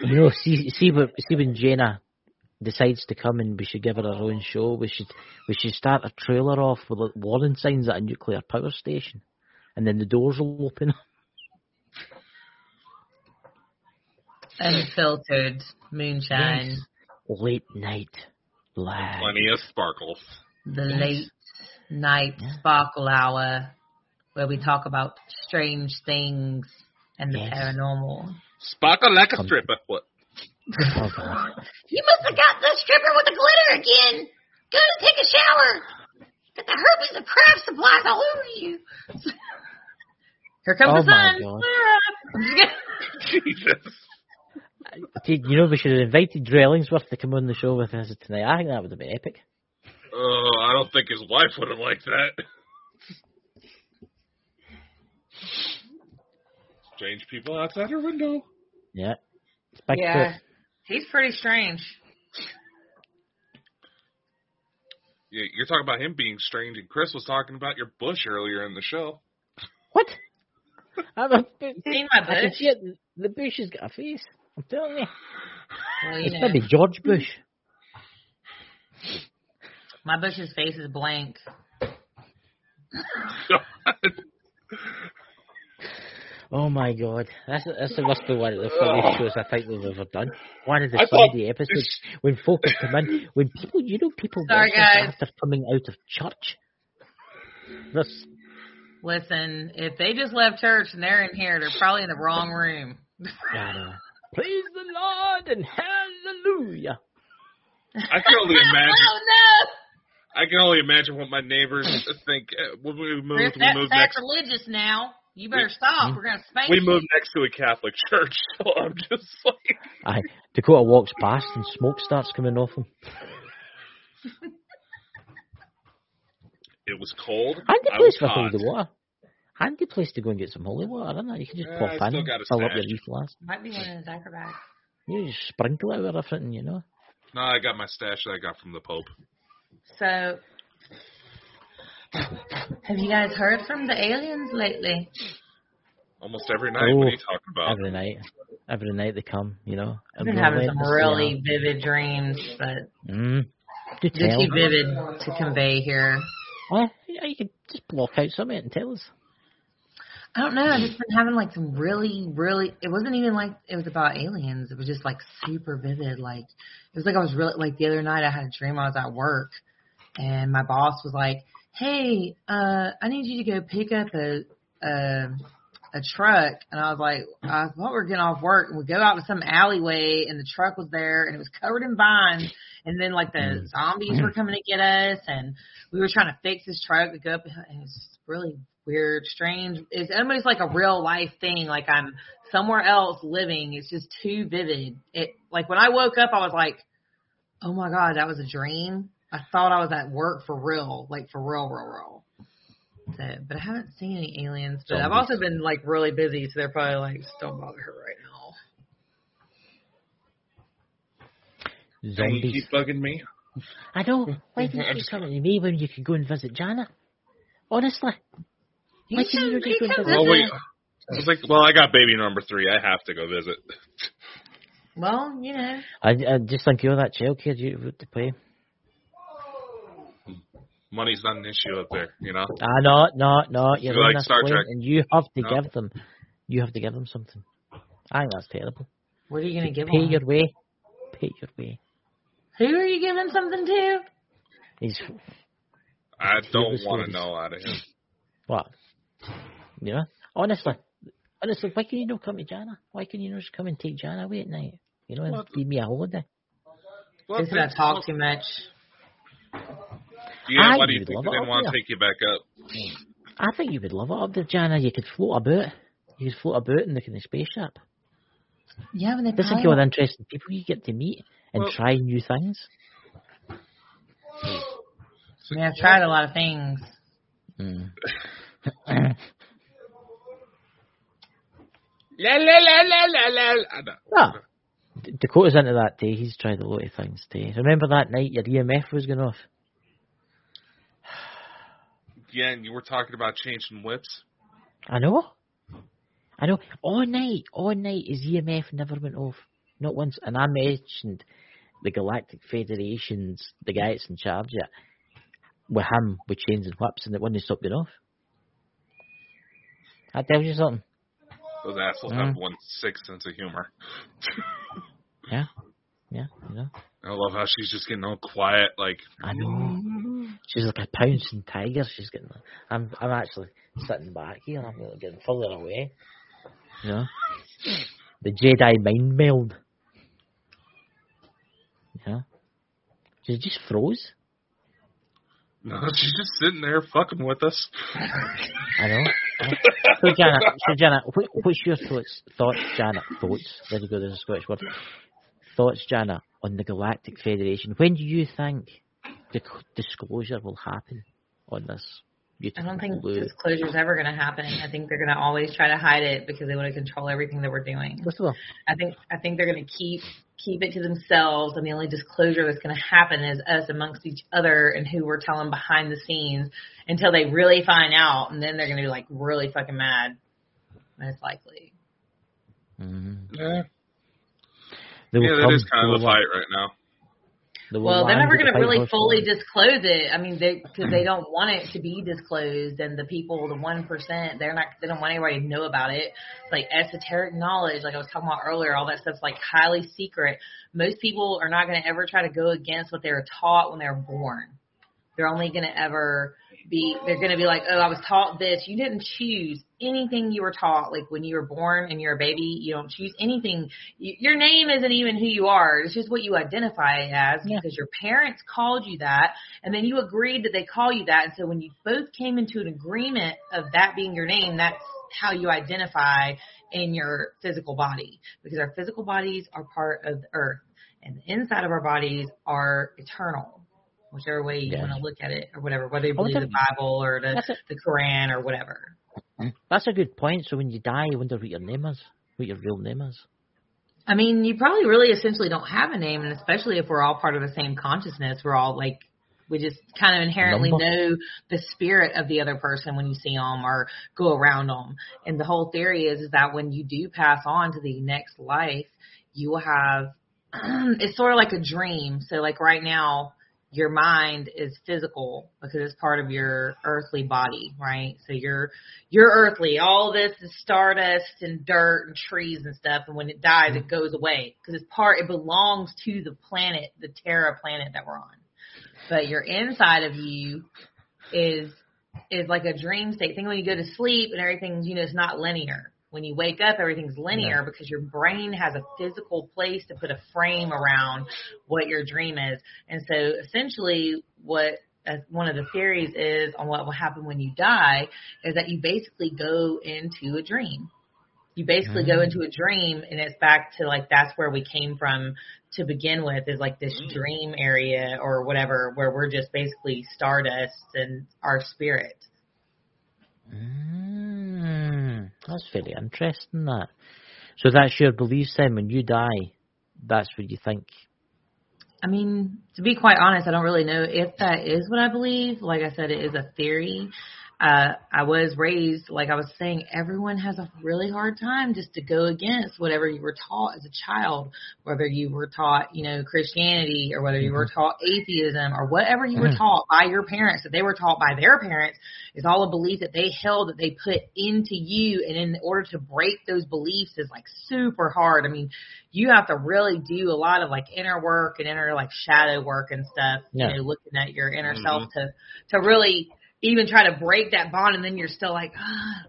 You know, see, see, see when Jenna decides to come and we should give her our own show, we should, we should start a trailer off with like, warning signs at a nuclear power station, and then the doors will open. Unfiltered moonshine. Yes. Late night live. plenty of sparkles. The Yes. late night Yeah. sparkle hour, where we talk about strange things and the Yes. paranormal. Sparkle like a stripper. What? Oh, God. You must have got the stripper with the glitter again. Go to take a shower. Got the herpes and craft supplies all over you. Here comes Oh the my sun. God. I'm. Jesus. See, You know, we should have invited Drew Ellingsworth to come on the show with us tonight. I think that would have been epic. Oh, I don't think his wife would have liked that. Strange people outside her window. Yeah. It's Bigfoot. Yeah, he's pretty strange. Yeah, you're talking about him being strange, and Chris was talking about your bush earlier in the show. What? I'm a, Seen my I can bush? see it. The bush has got a face. I'm telling you. Well, you It's know, maybe George Bush. my bush's face is blank. Oh my god. That's, that's must be one of the funniest shows I think we've ever done. One of the I Sunday episodes when folk have come in, when people, you know, people Sorry, guys. after coming out of church. This, Listen, if they just left church and they're in here, they're probably in the wrong room. I. Praise the Lord and hallelujah. I can only imagine. oh no. I can only imagine what my neighbors think uh, when we no! moved. We that's moved next. sacrilegious now. You better stop. We're gonna spank you. We you. moved next to a Catholic church, so I'm just like, Aye. Dakota walks past and smoke starts coming off him. It was cold. Handy I place was for hot. holy water. Handy place to go and get some holy water, isn't it? You can just Yeah, pop I in, still got a fill up your stash. leaf flask. Might be one in his diaper bag. You just sprinkle it with everything, you know. No, I got my stash that I got from the Pope. So, have you guys heard from the aliens lately? Almost every night. What are you talking about? Every night, every night they come, you know. I've been having some really vivid dreams, but Mm. Do just too vivid to convey here. Well, yeah, you could just block out some of it and tell us. I don't know. I've just been having like some really, really. It wasn't even like it was about aliens. It was just like super vivid. Like it was like I was really like the other night. I had a dream. I was at work, and my boss was like, "Hey, uh, I need you to go pick up a a, a truck." And I was like, "I thought we were getting off work." And we go out to some alleyway, and the truck was there, and it was covered in vines. And then like the zombies were coming to get us, and we were trying to fix this truck to go up. And it was really weird, strange. It's almost like a real life thing. Like I'm somewhere else living. It's just too vivid. It like when I woke up, I was like, "Oh my god, that was a dream." I thought I was at work for real, like for real, real, real. So, but I haven't seen any aliens. But I've also been like really busy, so they're probably like, "Just "Don't bother her right now." And you keep bugging me. I know. Why didn't I'm you just- come to me when you could go and visit Jana? Honestly. Why He couldn't you can- just he go and can visit Well, wait. I was like, well, I got baby number three. I have to go visit. Well, you know, I, I just think you're that child kid you would to pay. Money's not an issue up there, you know. Ah, no, no, no. You're You like this Star Trek? and you have to No. give them. You have to give them something. I think that's terrible. what are you gonna give Pay them? your way. Pay your way. Who are you giving something to? He's I don't want to know out of him. what? You know? Honestly. Honestly, why can you not come to Jana? Why can you not just come and take Jana away at night? You know, and What? give me a holiday. Well, He's gonna talk too much. Yeah, I why do you would think love they it didn't want to take you back up? I think you would love it up there, Jana. You could float about. You could float about and look in the kind of spaceship. Yeah, but they This is probably all the interesting people you get to meet and Well- try new things. I mean, I've tried a lot of things. Mm. La la la la la la. I know. Ah, Dakota's into that too. He's tried a lot of things too. Remember that night your EMF was going off? Yeah, and you were talking about changing whips. I know. I know. All night, all night his EMF never went off. Not once. And I mentioned the Galactic Federation's, the guy that's in charge of it, with him, with chains and whips, and it wouldn't stop going off. That tells you something. Those assholes Mm. have one sick sense of humor. Yeah. Yeah, you know. I love how she's just getting all quiet, like I know. She's like a pouncing tiger. She's getting. I'm. I'm actually sitting back here. and I'm really getting further away. You know. The Jedi mind meld. You know. She just froze. no, she's just sitting there fucking with us. I know. So Janet, so Janet, what, what's your thoughts? Thoughts, Janet? Thoughts. There you go. There's a Scottish word. Thoughts, Janet, on the Galactic Federation. When do you think the c- disclosure will happen on this? I don't think disclosure is ever going to happen. I think they're going to always try to hide it because they want to control everything that we're doing. First of all, I think I think they're going to keep keep it to themselves, and the only disclosure that's going to happen is us amongst each other and who we're telling behind the scenes until they really find out, and then they're going to be like really fucking mad, most likely. mm, Yeah, they yeah, that come is kind of the forward. fight right now. Will Well, they're never going to really fully disclose it. I mean, they because they don't want it to be disclosed, and the people, the one percent, they're not. They don't want anybody to know about it. It's like esoteric knowledge, like I was talking about earlier. All that stuff's like highly secret. Most people are not going to ever try to go against what they were taught when they were born. They're only going to ever be. They're going to be like, oh, I was taught this. You didn't choose anything you were taught. Like when you were born and you're a baby, you don't choose anything your name isn't even who you are. It's just what you identify as Yeah. because your parents called you that and then you agreed that they call you that. And so when you both came into an agreement of that being your name, that's how you identify in your physical body because our physical bodies are part of the earth and the inside of our bodies are eternal. whichever way you Yeah. want to look at it or whatever, whether you believe the Bible or the the Quran or whatever. That's a good point. So when you die, I wonder what your name is, what your real name is. I mean, you probably really essentially don't have a name, and especially if we're all part of the same consciousness, we're all like, we just kind of inherently Number. know the spirit of the other person when you see them or go around them. And the whole theory is, is that when you do pass on to the next life, you will have, it's sort of like a dream. So like right now, your mind is physical because it's part of your earthly body, right? So you're you're earthly. All this is stardust and dirt and trees and stuff, and when it dies, it goes away because it's part. It belongs to the planet, the Terra planet that we're on. But your inside of you is is like a dream state. Think when you go to sleep and everything, you know, it's not linear. When you wake up, everything's linear because your brain has a physical place to put a frame around what your dream is. And so essentially what uh, one of the theories is on what will happen when you die is that you basically go into a dream. You basically go Mm. into a dream and it's back to like that's where we came from to begin with is like this Mm. dream area or whatever where we're just basically stardust and our spirit. Mm, Hmm, that's very interesting. That. So that's your beliefs then. When you die, that's what you think. I mean, to be quite honest, I don't really know if that is what I believe. Like I said, it is a theory. Uh, I was raised, like I was saying, everyone has a really hard time just to go against whatever you were taught as a child, whether you were taught, you know, Christianity or whether you were taught atheism or whatever you were Mhm. taught by your parents, that they were taught by their parents, is all a belief that they held that they put into you. And in order to break those beliefs is like super hard. I mean, you have to really do a lot of like inner work and inner like shadow work and stuff, Yeah. you know, looking at your inner Mhm. self to, to really even try to break that bond. And then you're still like, ah,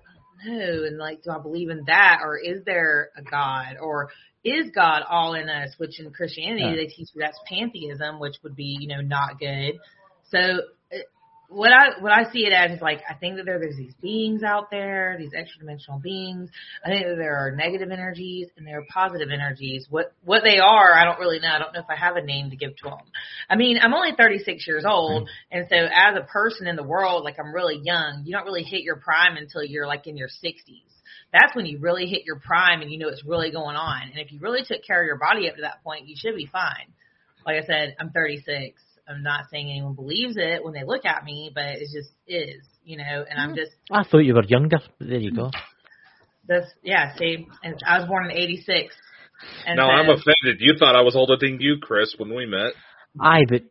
no. And like, do I believe in that? Or is there a God? Or is God all in us? Which in Christianity, Yeah. they teach you that's pantheism, which would be, you know, not good. So what I what I see it as is like I think that there there's these beings out there, these extra dimensional beings. I think that there are negative energies and there are positive energies. What what they are, I don't really know. I don't know if I have a name to give to them. I mean, I'm only 36 years old, mm-hmm. and so as a person in the world, like I'm really young. You don't really hit your prime until you're like in your 60s. That's when you really hit your prime and you know what's really going on. And if you really took care of your body up to that point, you should be fine. Like I said, I'm 36. I'm not saying anyone believes it when they look at me, but it just is, you know. And I'm mm. just I thought you were younger, but there you go. Mm. this, yeah. See, and I was born in '86. And no, so, I'm offended. You thought I was older than you, Chris, when we met. Aye, but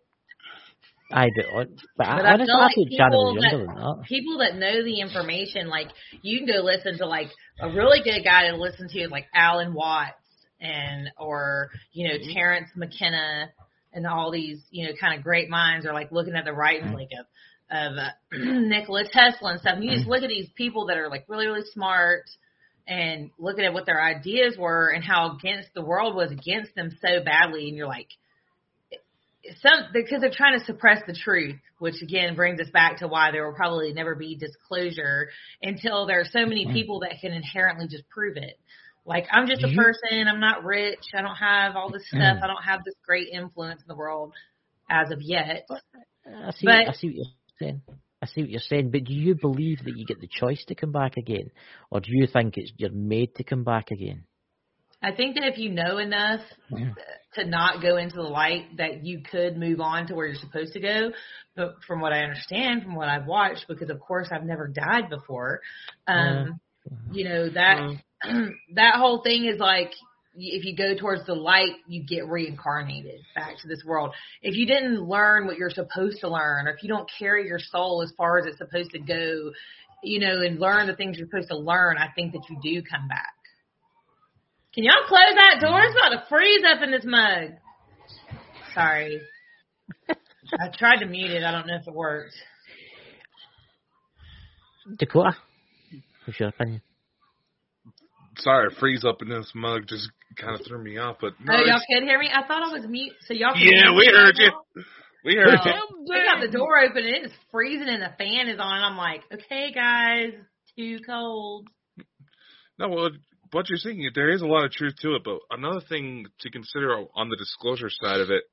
aye, but, hon- but, I, But I honestly, feel I like thought Shannon was people younger that. people that know the information, like you can go listen to like a really good guy to listen to, like Alan Watts and or you know mm-hmm. Terence McKenna and all these you know kind of great minds are like looking at the writings mm-hmm. like of of uh, Nikola Tesla and stuff. And you just mm-hmm. look at these people that are like really really smart and looking at what their ideas were and how against the world was against them so badly, and you're like some because they're trying to suppress the truth, which again brings us back to why there will probably never be disclosure until there are so many mm-hmm. people that can inherently just prove it. Like I'm just a person, I'm not rich, I don't have all this stuff, I don't have this great influence in the world as of yet. I see. But- I see what you're saying. I see what you're saying. But do you believe that you get the choice to come back again, or do you think it's you're made to come back again? I think that if you know enough Yeah. to not go into the light, that you could move on to where you're supposed to go. But from what I understand, from what I've watched, because of course I've never died before, um, you know that that whole thing is like if you go towards the light, you get reincarnated back to this world. If you didn't learn what you're supposed to learn, or if you don't carry your soul as far as it's supposed to go, you know, and learn the things you're supposed to learn, I think that you do come back. Can y'all close that door? It's about to freeze up in this mug. Sorry. I tried to mute it. I don't know if it worked. Dakota, what's your opinion? Sorry, freeze up in this mug just kind of threw me off. But no, oh, y'all it's- could hear me? I thought I was mute. So y'all can yeah, hear we me heard now? you. We heard Oh, you. we got the door open and it's freezing and the fan is on. And I'm like, okay, guys, too cold. No, well, what you're saying, there is a lot of truth to it. But another thing to consider on the disclosure side of it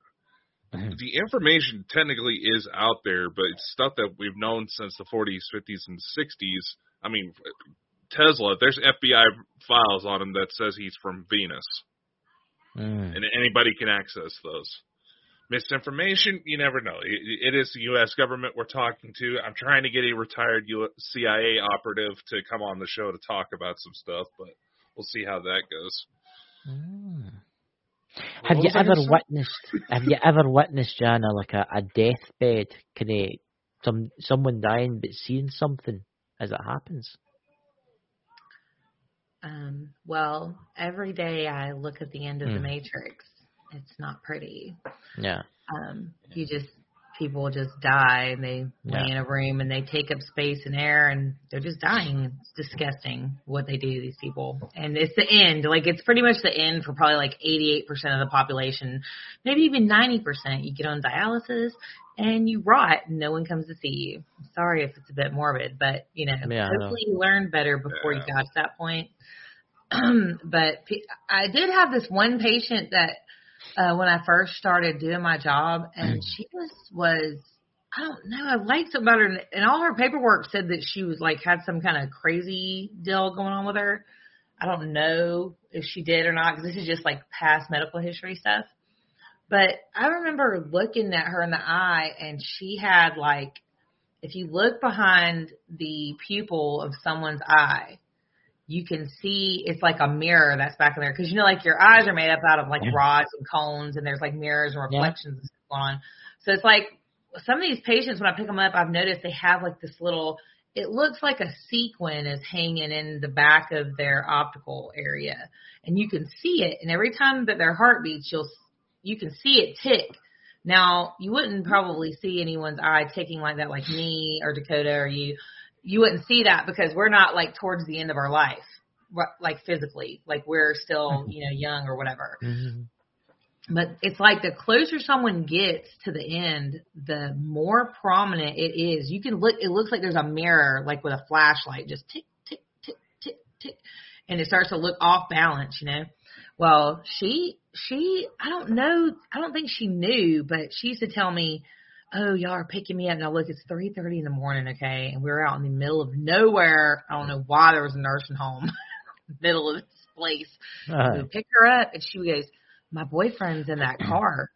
mm-hmm. the information technically is out there, but it's stuff that we've known since the 40s, 50s, and 60s. I mean, Tesla, there's FBI files on him that says he's from Venus, Mm. and anybody can access those. Misinformation, you never know. It, it is the U.S. government we're talking to. I'm trying to get a retired U- CIA operative to come on the show to talk about some stuff, but we'll see how that goes. Mm. Have you ever witnessed? Have you ever witnessed, Jana, like a, a deathbed, kind of some someone dying but seeing something as it happens? Um, well, every day I look at the end of the Hmm. Matrix. It's not pretty. Yeah. Um, you just people just die and they Yeah. lay in a room and they take up space and air and they're just dying. It's disgusting what they do to these people. And it's the end. Like it's pretty much the end for probably like 88% of the population, maybe even 90%. You get on dialysis and you rot and no one comes to see you. Sorry if it's a bit morbid, but you know, Yeah, I know. hopefully you learn better before you Yeah. got to that point. but pe- I did have this one patient that uh, when I first started doing my job, and she was was I don't know. I liked something about her, and- and all her paperwork said that she was like had some kind of crazy deal going on with her. I don't know if she did or not because this is just like past medical history stuff. But I remember looking at her in the eye, and she had like, if you look behind the pupil of someone's eye, you can see it's like a mirror that's back in there because you know like your eyes are made up out of like Yeah. rods and cones and there's like mirrors and Yeah. reflections and stuff on. So it's like some of these patients when I pick them up, I've noticed they have like this little. It looks like a sequin is hanging in the back of their optical area, and you can see it. And every time that their heart beats, you'll you can see it tick. Now you wouldn't probably see anyone's eye ticking like that, like me or Dakota or you you wouldn't see that because we're not like towards the end of our life, like physically, like we're still, you know, young or whatever. Mm-hmm. But it's like the closer someone gets to the end, the more prominent it is. You can look, it looks like there's a mirror, like with a flashlight, just tick, tick, tick, tick, tick. And it starts to look off balance, you know? Well, she, she, I don't know, I don't think she knew, but she used to tell me, oh, y'all are picking me up. Now look, it's 3.30 in the morning, okay? And we were out in the middle of nowhere. I don't know why there was a nursing home, middle of this place. Uh, We pick her up and she goes, My boyfriend's in that car.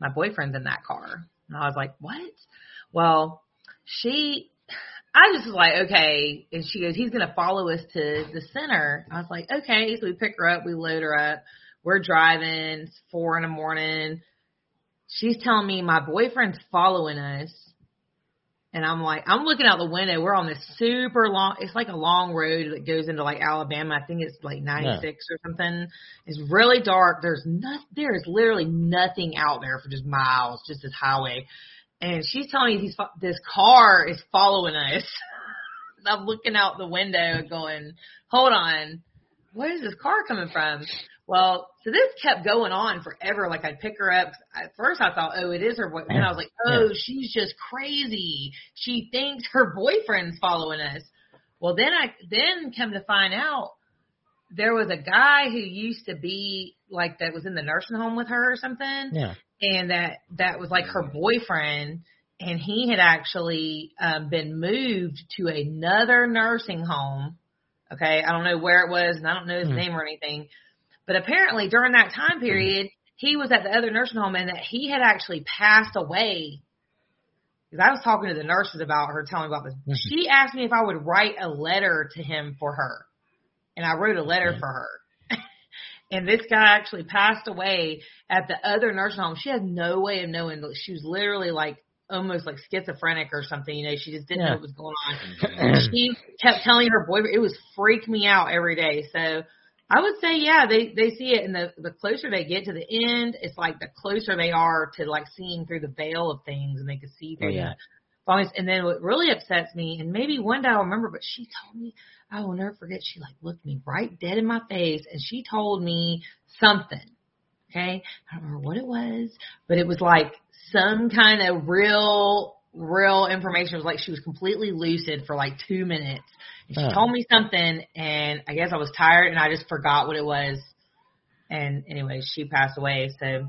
My boyfriend's in that car. And I was like, What? Well, she I just was like, Okay and she goes, He's gonna follow us to the center. I was like, Okay, so we pick her up, we load her up, we're driving, it's four in the morning. She's telling me my boyfriend's following us. And I'm like, I'm looking out the window. We're on this super long, it's like a long road that goes into like Alabama. I think it's like 96 or something. It's really dark. There's not, there is literally nothing out there for just miles, just this highway. And she's telling me these, fo- this car is following us. I'm looking out the window going, hold on, where is this car coming from? Well, so this kept going on forever. Like I'd pick her up. At first I thought, oh, it is her boyfriend. I was like, oh, she's just crazy. She thinks her boyfriend's following us. Well, then I then come to find out there was a guy who used to be like that was in the nursing home with her or something yeah. and that that was like her boyfriend and he had actually um been moved to another nursing home okay i don't know where it was and i don't know his Hmm. name or anything but apparently during that time period he was at the other nursing home and that he had actually passed away because i was talking to the nurses about her telling me about this Mhm. she asked me if i would write a letter to him for her and i wrote a letter Yeah. for her and this guy actually passed away at the other nursing home. She had no way of knowing. She was literally like almost like schizophrenic or something. You know, she just didn't know what was going on. she kept telling her boyfriend it was freaked me out every day. So I would say, yeah, they they see it, and the the closer they get to the end, it's like the closer they are to like seeing through the veil of things, and they can see through Oh, yeah. the. And then what really upsets me, and maybe one day I'll remember, but she told me I will never forget. She like looked me right dead in my face, and she told me something. Okay, I don't remember what it was, but it was like some kind of real, real information. It was like she was completely lucid for like two minutes. And she Oh. told me something, and I guess I was tired, and I just forgot what it was. And anyway, she passed away. So,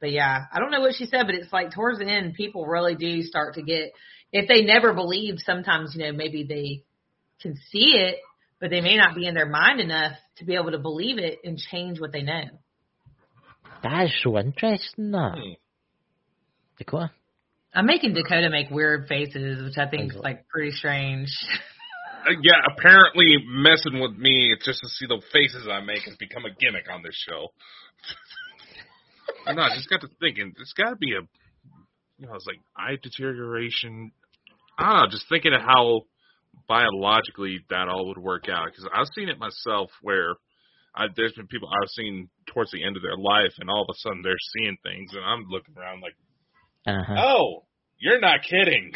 But yeah, I don't know what she said, but it's like towards the end, people really do start to get, if they never believed, sometimes, you know, maybe they can see it, but they may not be in their mind enough to be able to believe it and change what they know. That is so interesting, that. Hmm. Dakota? I'm making Dakota make weird faces, which I think is like pretty strange. Uh, yeah, apparently messing with me just to see the faces I make has become a gimmick on this show. I know, I just got to thinking, It's got to be a, you know, it's like eye deterioration. I don't know, just thinking of how biologically that all would work out. Because I've seen it myself where I, there's been people I've seen towards the end of their life, and all of a sudden they're seeing things, and I'm looking around like, Uh-huh. oh, you're not kidding.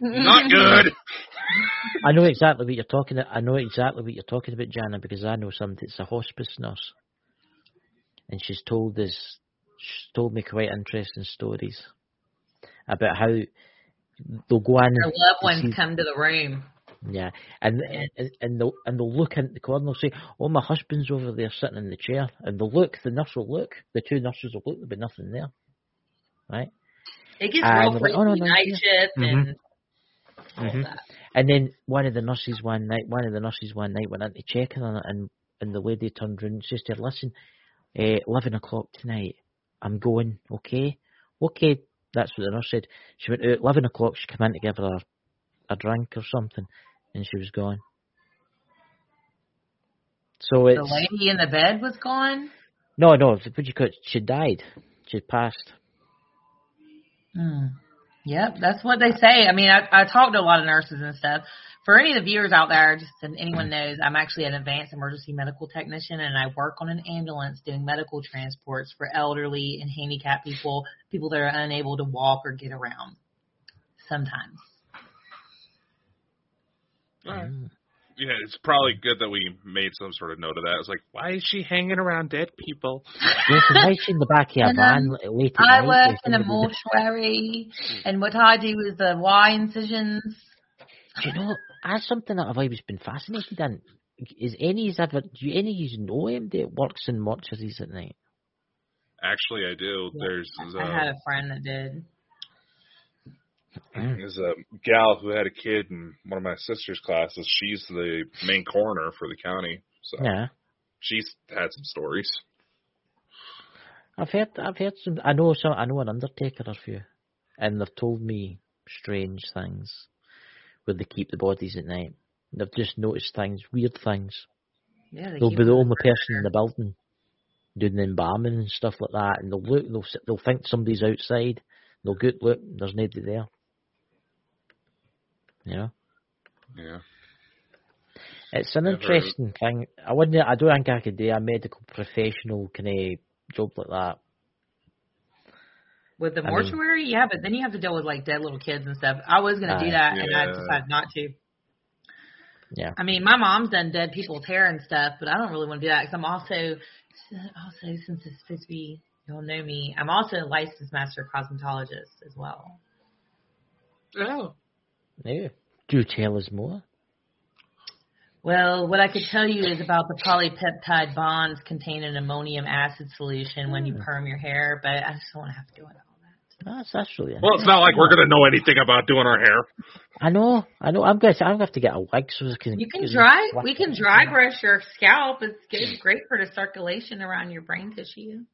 not good. I know exactly what you're talking. I know exactly what you're talking about, Jana, because I know somebody that's a hospice nurse, and she's told this. She's told me quite interesting stories about how they'll go in. Their loved ones see- come to the room. Yeah, and and and they'll and they'll look in the corner. and They'll say, "Oh, my husband's over there sitting in the chair," and they'll look. The nurse will look. The two nurses will look. There'll be nothing there, right? It gets And real freaky. like, "Oh, no, no, night yeah." shift and all that. And then one of the nurses one night, one of the nurses one night went in to check on it, and and the lady turned around and she said, "Listen, uh, eleven o'clock tonight, I'm going. Okay, okay." That's what the nurse said. She went out eleven o'clock. She came in to give her a, a drink or something, and she was gone. So it's The lady in the bed was gone. no, no. What you call it? She died. She passed. Hmm. Yep, that's what they say. I mean, I, I talk to a lot of nurses and stuff. For any of the viewers out there, just so anyone knows, I'm actually an advanced emergency medical technician, and I work on an ambulance doing medical transports for elderly and handicapped people, people that are unable to walk or get around. Sometimes. Mm. Yeah, it's probably good that we made some sort of note of that. It's like, why is she hanging around dead people? Yes, and why is she in the back of a And, van um, late at I night? work in a mortuary, and what I do is the Y incisions. Do you know, that's something that I've always been fascinated in. Is any ever, do you any of you know him that works in mortuaries at night? Actually, I do. There's I had uh, a friend that did. Mm. there's a gal who had a kid in one of my sister's classes. She's the main coroner for the county, so Yeah. she's had some stories. I've heard, I've heard some, I know some, I know an undertaker or few, and they've told me strange things where they keep the bodies at night. They've just noticed things, weird things. Yeah, they They'll be the only there. person in the building doing the embalming and stuff like that, and they'll look, they'll, they'll think somebody's outside. They'll go, look, there's nobody there. You know? Yeah. It's an Never- interesting thing. I wouldn't. I don't think I could do a medical professional kind of job like that. With the I mean- mortuary, yeah, but then you have to deal with like dead little kids and stuff. I was gonna do Aye. that, and I decided not to. Yeah. I mean, my mom's done dead people's hair and stuff, but I don't really want to do that because I'm also, also since it's supposed to be, you'll know me. I'm also a licensed master cosmetologist as well. Oh. Yeah. Do tell us more. Well, what I could tell you is about the polypeptide bonds contained in ammonium acid solution when you Hmm. perm your hair, but I just don't want to have to do into all that. That's that's really. Well, it's not like we're gonna know anything about doing our hair. I know. I know. I'm going. to I'm going to have to get a wig so I can. You can can dry. flick We can dry brush your scalp. It's good, great for the circulation around your brain tissue.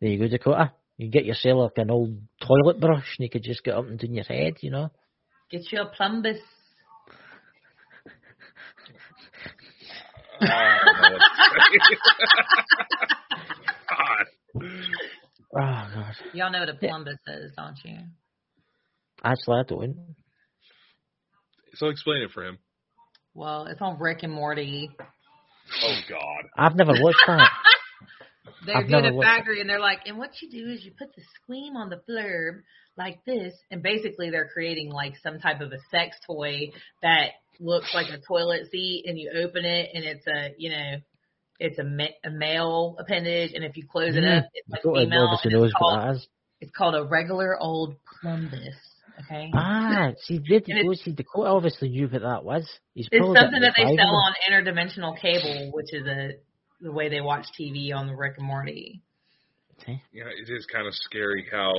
There you go, Dakota. You get yourself like an old toilet brush, and you could just get up and do your head. You know. Get you a plumbus. I don't know what to say. God. Oh God. Y'all know what a plumbus is, don't you? Actually, I don't. So explain it for him. Well, it's on Rick and Morty. Oh God. I've never watched that. They're I've doing a factory, and they're like, and what you do is you put the scream on the blurb like this, and basically they're creating like some type of a sex toy that looks like a toilet seat, and you open it, and it's a you know, it's a, ma- a male appendage, and if you close it up, it's like female. and It's called, what that is. it's called a regular old plumbus. Okay. Ah, see, did go see Dakota obviously knew what that was. He's It's something that they sell on interdimensional cable, which is a the way they watch TV on the Rick and Morty. Yeah, it is kind of scary how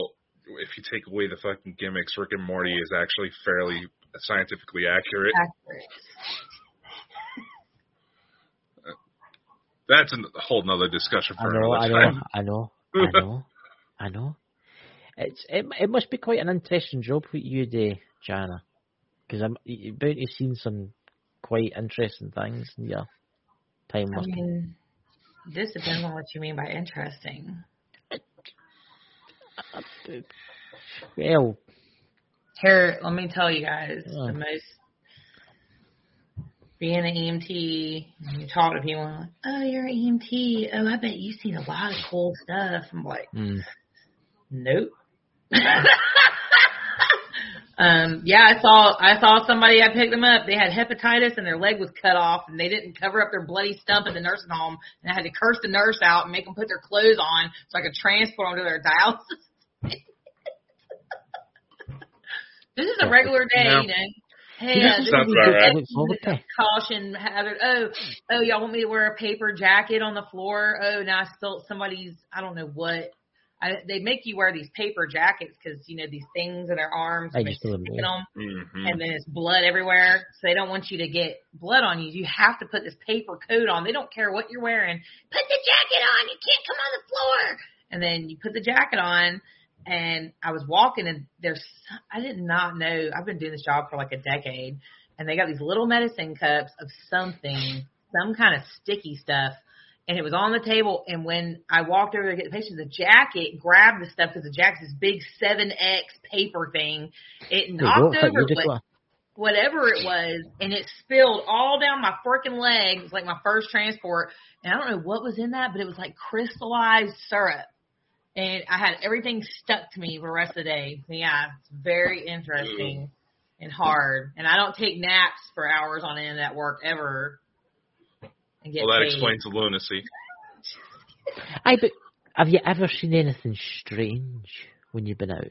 if you take away the fucking gimmicks, Rick and Morty is actually fairly scientifically accurate. Accurate. That's a whole nother discussion I for know, I know, time. I know, I know, I know. It's it, it must be quite an interesting job what you do, Jana, because I'm you're bound to seen some quite interesting things in your time I working. mean, this depends on what you mean by interesting. Well, Here, let me tell you guys, Yeah. the most being an EMT, you talk to people, and like, oh, you're an EMT. Oh, I bet you've seen a lot of cool stuff. I'm like, mm, nope. um, yeah, I saw I saw somebody. I picked them up. They had hepatitis and their leg was cut off, and they didn't cover up their bloody stump in the nursing home. And I had to curse the nurse out and make them put their clothes on so I could transport them to their dialysis. this is a regular day, Yeah. you know. Hey, Yeah, uh, this sounds is about right. Look forward to. caution hazard. Oh, oh, y'all want me to wear a paper jacket on the floor? Oh, now I spilt somebody's. I don't know what. I, they make you wear these paper jackets because you know these things in their arms. I and they used to live stick there. in 'em, hmm and then it's blood everywhere. So they don't want you to get blood on you. You have to put this paper coat on. They don't care what you're wearing. Put the jacket on. You can't come on the floor. And then you put the jacket on. And I was walking, and there's I did not know. I've been doing this job for like a decade, and they got these little medicine cups of something, some kind of sticky stuff. And it was on the table. And when I walked over to get the patient, the jacket grabbed the stuff because the jacket's this big 7X paper thing. It knocked go, over what, whatever it was, and it spilled all down my freaking leg. It was like my first transport. And I don't know what was in that, but it was like crystallized syrup. And I had everything stuck to me for the rest of the day. Yeah, it's very interesting and hard. And I don't take naps for hours on end at work ever. And get Well, that paid. explains the lunacy. I but have you ever seen anything strange when you've been out?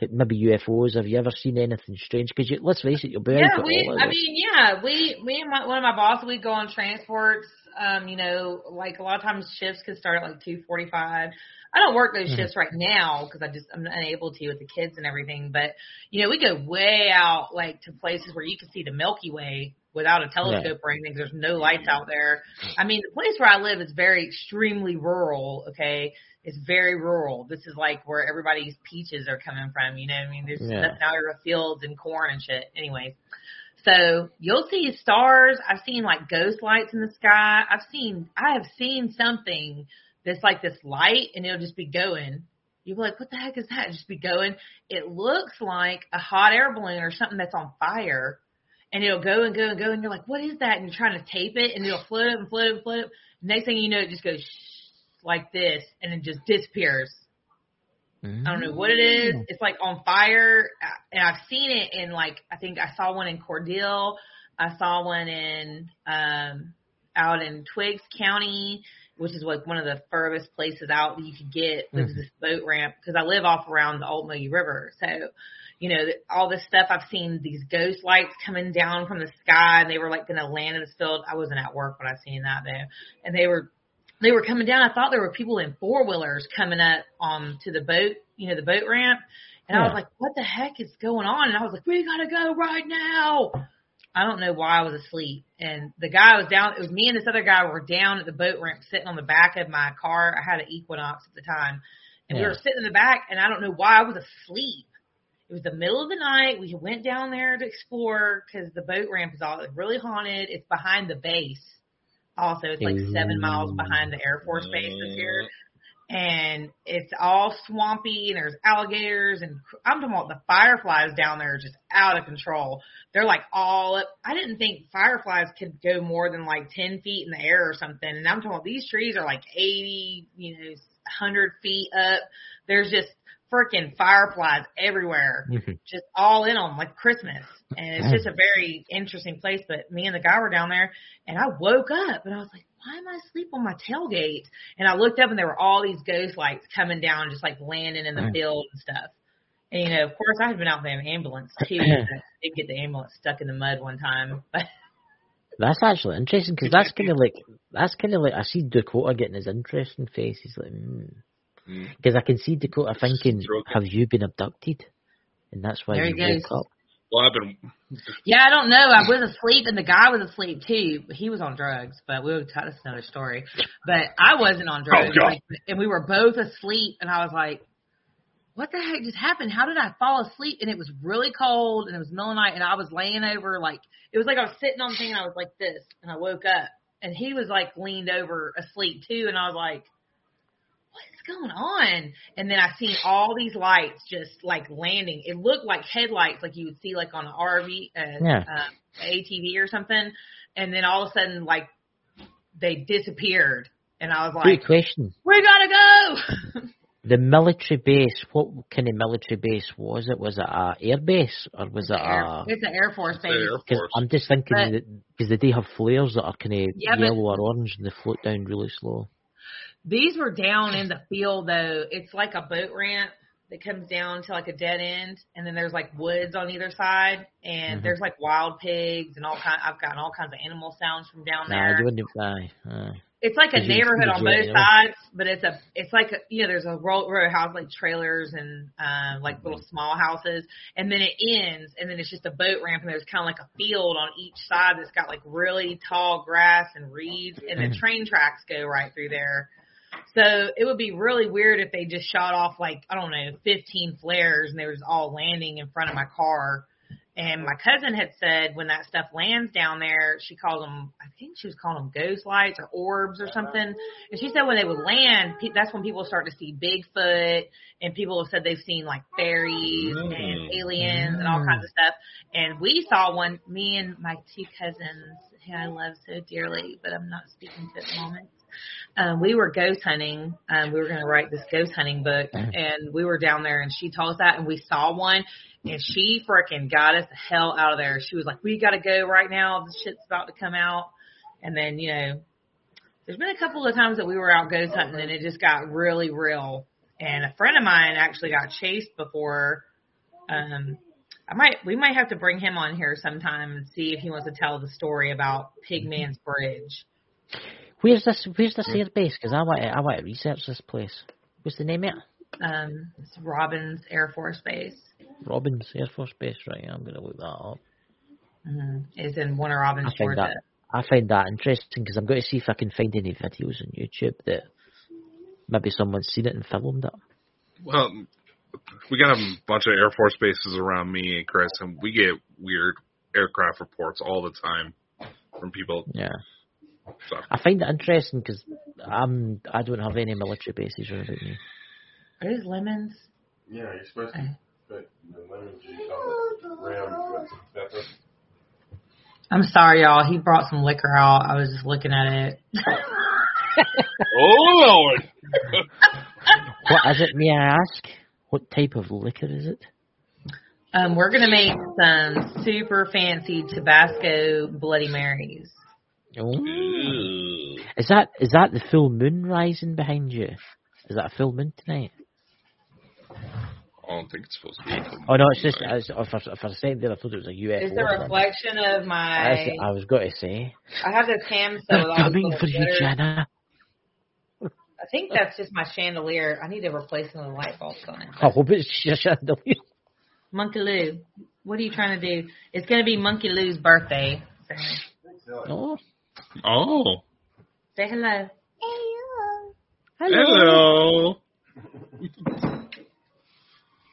Like maybe UFOs. Have you ever seen anything strange? Because let's face it, you'll be out Yeah, we. all I hours. mean, yeah, we. Me and my, one of my bosses, we go on transports. Um, you know, like a lot of times shifts can start at like two forty-five. I don't work those Mhm. shifts right now because I just I'm unable to with the kids and everything. But you know, we go way out like to places where you can see the Milky Way without a telescope or anything. There's no lights out there. I mean, the place where I live is very extremely rural. Okay, it's very rural. This is like where everybody's peaches are coming from. You know, what I mean, there's Yeah. nothing out there but fields and corn and shit. Anyways. So you'll see stars. I've seen like ghost lights in the sky. I've seen I have seen something that's like this light and it'll just be going. You'll be like, what the heck is that? Just be going. It looks like a hot air balloon or something that's on fire. And it'll go and go and go and you're like, what is that? And you're trying to tape it and it'll float and float and float. Next thing you know, it just goes like this and it just disappears. Mm. I don't know what it is. It's like on fire, and I've seen it in like I think I saw one in Cordele. I saw one in um out in Twiggs County, which is like one of the furthest places out that you could get. There's Mhm. this boat ramp because I live off around the Ocmulgee River, so you know all this stuff. I've seen these ghost lights coming down from the sky, and they were like going to land in this field. I wasn't at work when I seen that though, and they were they were coming down. I thought there were people in four wheelers coming up um to the boat, you know, the boat ramp. And I was like, what the heck is going on? And I was like, we gotta go right now. I don't know why I was asleep. And the guy was down, it was me and this other guy were down at the boat ramp sitting on the back of my car. I had an Equinox at the time. And we were sitting in the back and I don't know why I was asleep. It was the middle of the night. We went down there to explore because the boat ramp is all really haunted. It's behind the base. Also, it's like seven miles behind the Air Force base that's here mm-hmm. and it's all swampy and there's alligators and I'm talking about the fireflies down there are just out of control. They're like all up. I didn't think fireflies could go more than like 10 feet in the air or something. And I'm talking about these trees are like 80, you know, 100 feet up. There's just freaking fireflies everywhere Mhm. just all in them like Christmas. And it's just a very interesting place. But me and the guy were down there and I woke up and I was like, why am I asleep on my tailgate? And I looked up and there were all these ghost lights coming down, just like landing in the Mm. field and stuff. And you know, of course I had been out there in an ambulance too. I did get the ambulance stuck in the mud one time. But That's actually interesting because that's kind of like that's kind of like I see Dakota getting his interest in face. He's like, mm. Mm. Because I can see Dakota thinking, Stroke it. "Have you been abducted?" And that's why There you he woke up. Well, I've been. Yeah, I don't know. I was asleep, and the guy was asleep too. He was on drugs, but we'll tell that's another story. But I wasn't on drugs, Oh, God. and we were both asleep. And I was like, "What the heck just happened? How did I fall asleep?" And it was really cold, and it was middle of night, and I was laying over like it was like I was sitting on the thing, and I was like this, and I woke up, and he was like leaned over asleep too, and I was like. What's going on? And then I seen all these lights just like landing. It looked like headlights, like you would see like on an RV, uh, Yeah. um, ATV or something. And then all of a sudden, like they disappeared, and I was Good like, question. "We gotta go!" The military base. What kind of military base was it? Was it a air base or was it Air, a? it's an Air Force base. Air Because Force. I'm just thinking But- that because they do have flares that are kind of Yeah, but- yellow or orange and they float down really slow. These were down in the field though. It's like a boat ramp that comes down to like a dead end, and then there's like woods on either side, and Mhm. there's like wild pigs and all kind. I've gotten all kinds of animal sounds from down Nah, there. you wouldn't. Aye, aye. It's like a you- neighborhood on both know? sides, but it's a it's like a, you know there's a row, row of houses like trailers and uh, like little small houses, and then it ends, and then it's just a boat ramp, and there's kind of like a field on each side that's got like really tall grass and reeds, and the train tracks go right through there. So it would be really weird if they just shot off like I don't know 15 flares and they was all landing in front of my car. And my cousin had said when that stuff lands down there, she calls them, I think she was calling them ghost lights or orbs or something. And she said when they would land, pe- that's when people start to see Bigfoot and people have said they've seen like fairies and Mm. aliens and all kinds of stuff. And we saw one, me and my two cousins who I love so dearly, but I'm not speaking to at the moment. Um, we were ghost hunting. Um, we were going to write this ghost hunting book, and we were down there, and she told us that, and we saw one, and she frickin' got us the hell out of there. She was like, "We got to go right now. The shit's about to come out." And then, you know, there's been a couple of times that we were out ghost hunting, and it just got really real. And a friend of mine actually got chased before. Um, I might, we might have to bring him on here sometime and see if he wants to tell the story about Pigman's Bridge. Where's this? Where's this air base? Because I want to, I want to research this place. What's the name of it? Um, it's Robins Air Force Base. Robins Air Force Base. Right. I'm gonna look that up. Mm-hmm. It's in Warner Robins, I find Georgia. that I find that interesting because I'm going to see if I can find any videos on YouTube that maybe someone's seen it and filmed it. Well, we got a bunch of Air Force bases around me and Chris, and we get weird aircraft reports all the time from people. Yeah. So I find it interesting because I'm I don't have any military bases around me. Are these lemons? Yeah, you're supposed to put the lemon juice on the rim with pepper. I'm sorry, y'all. He brought some liquor out. I was just looking at it. Oh Lord! What is it? May I ask? What type of liquor is it? um, we're gonna make some super fancy Tabasco Bloody Marys. Oh. Is that is that the full moon rising behind you? Is that a full moon tonight? I don't think it's supposed to be. Oh no, it's just it's, oh, for, for a second there I thought it was a UFO. It's a or something. reflection of my. That's- I was going to say. I have this cam so They're with all coming for you, glitter. Jenna. I think that's just my chandelier. I need to replace some of the light bulbs on it. I hope it's your chandelier. Monkey Lou, what are you trying to do? It's gonna be Monkey Lou's birthday. Oh, Oh, say hello. hello.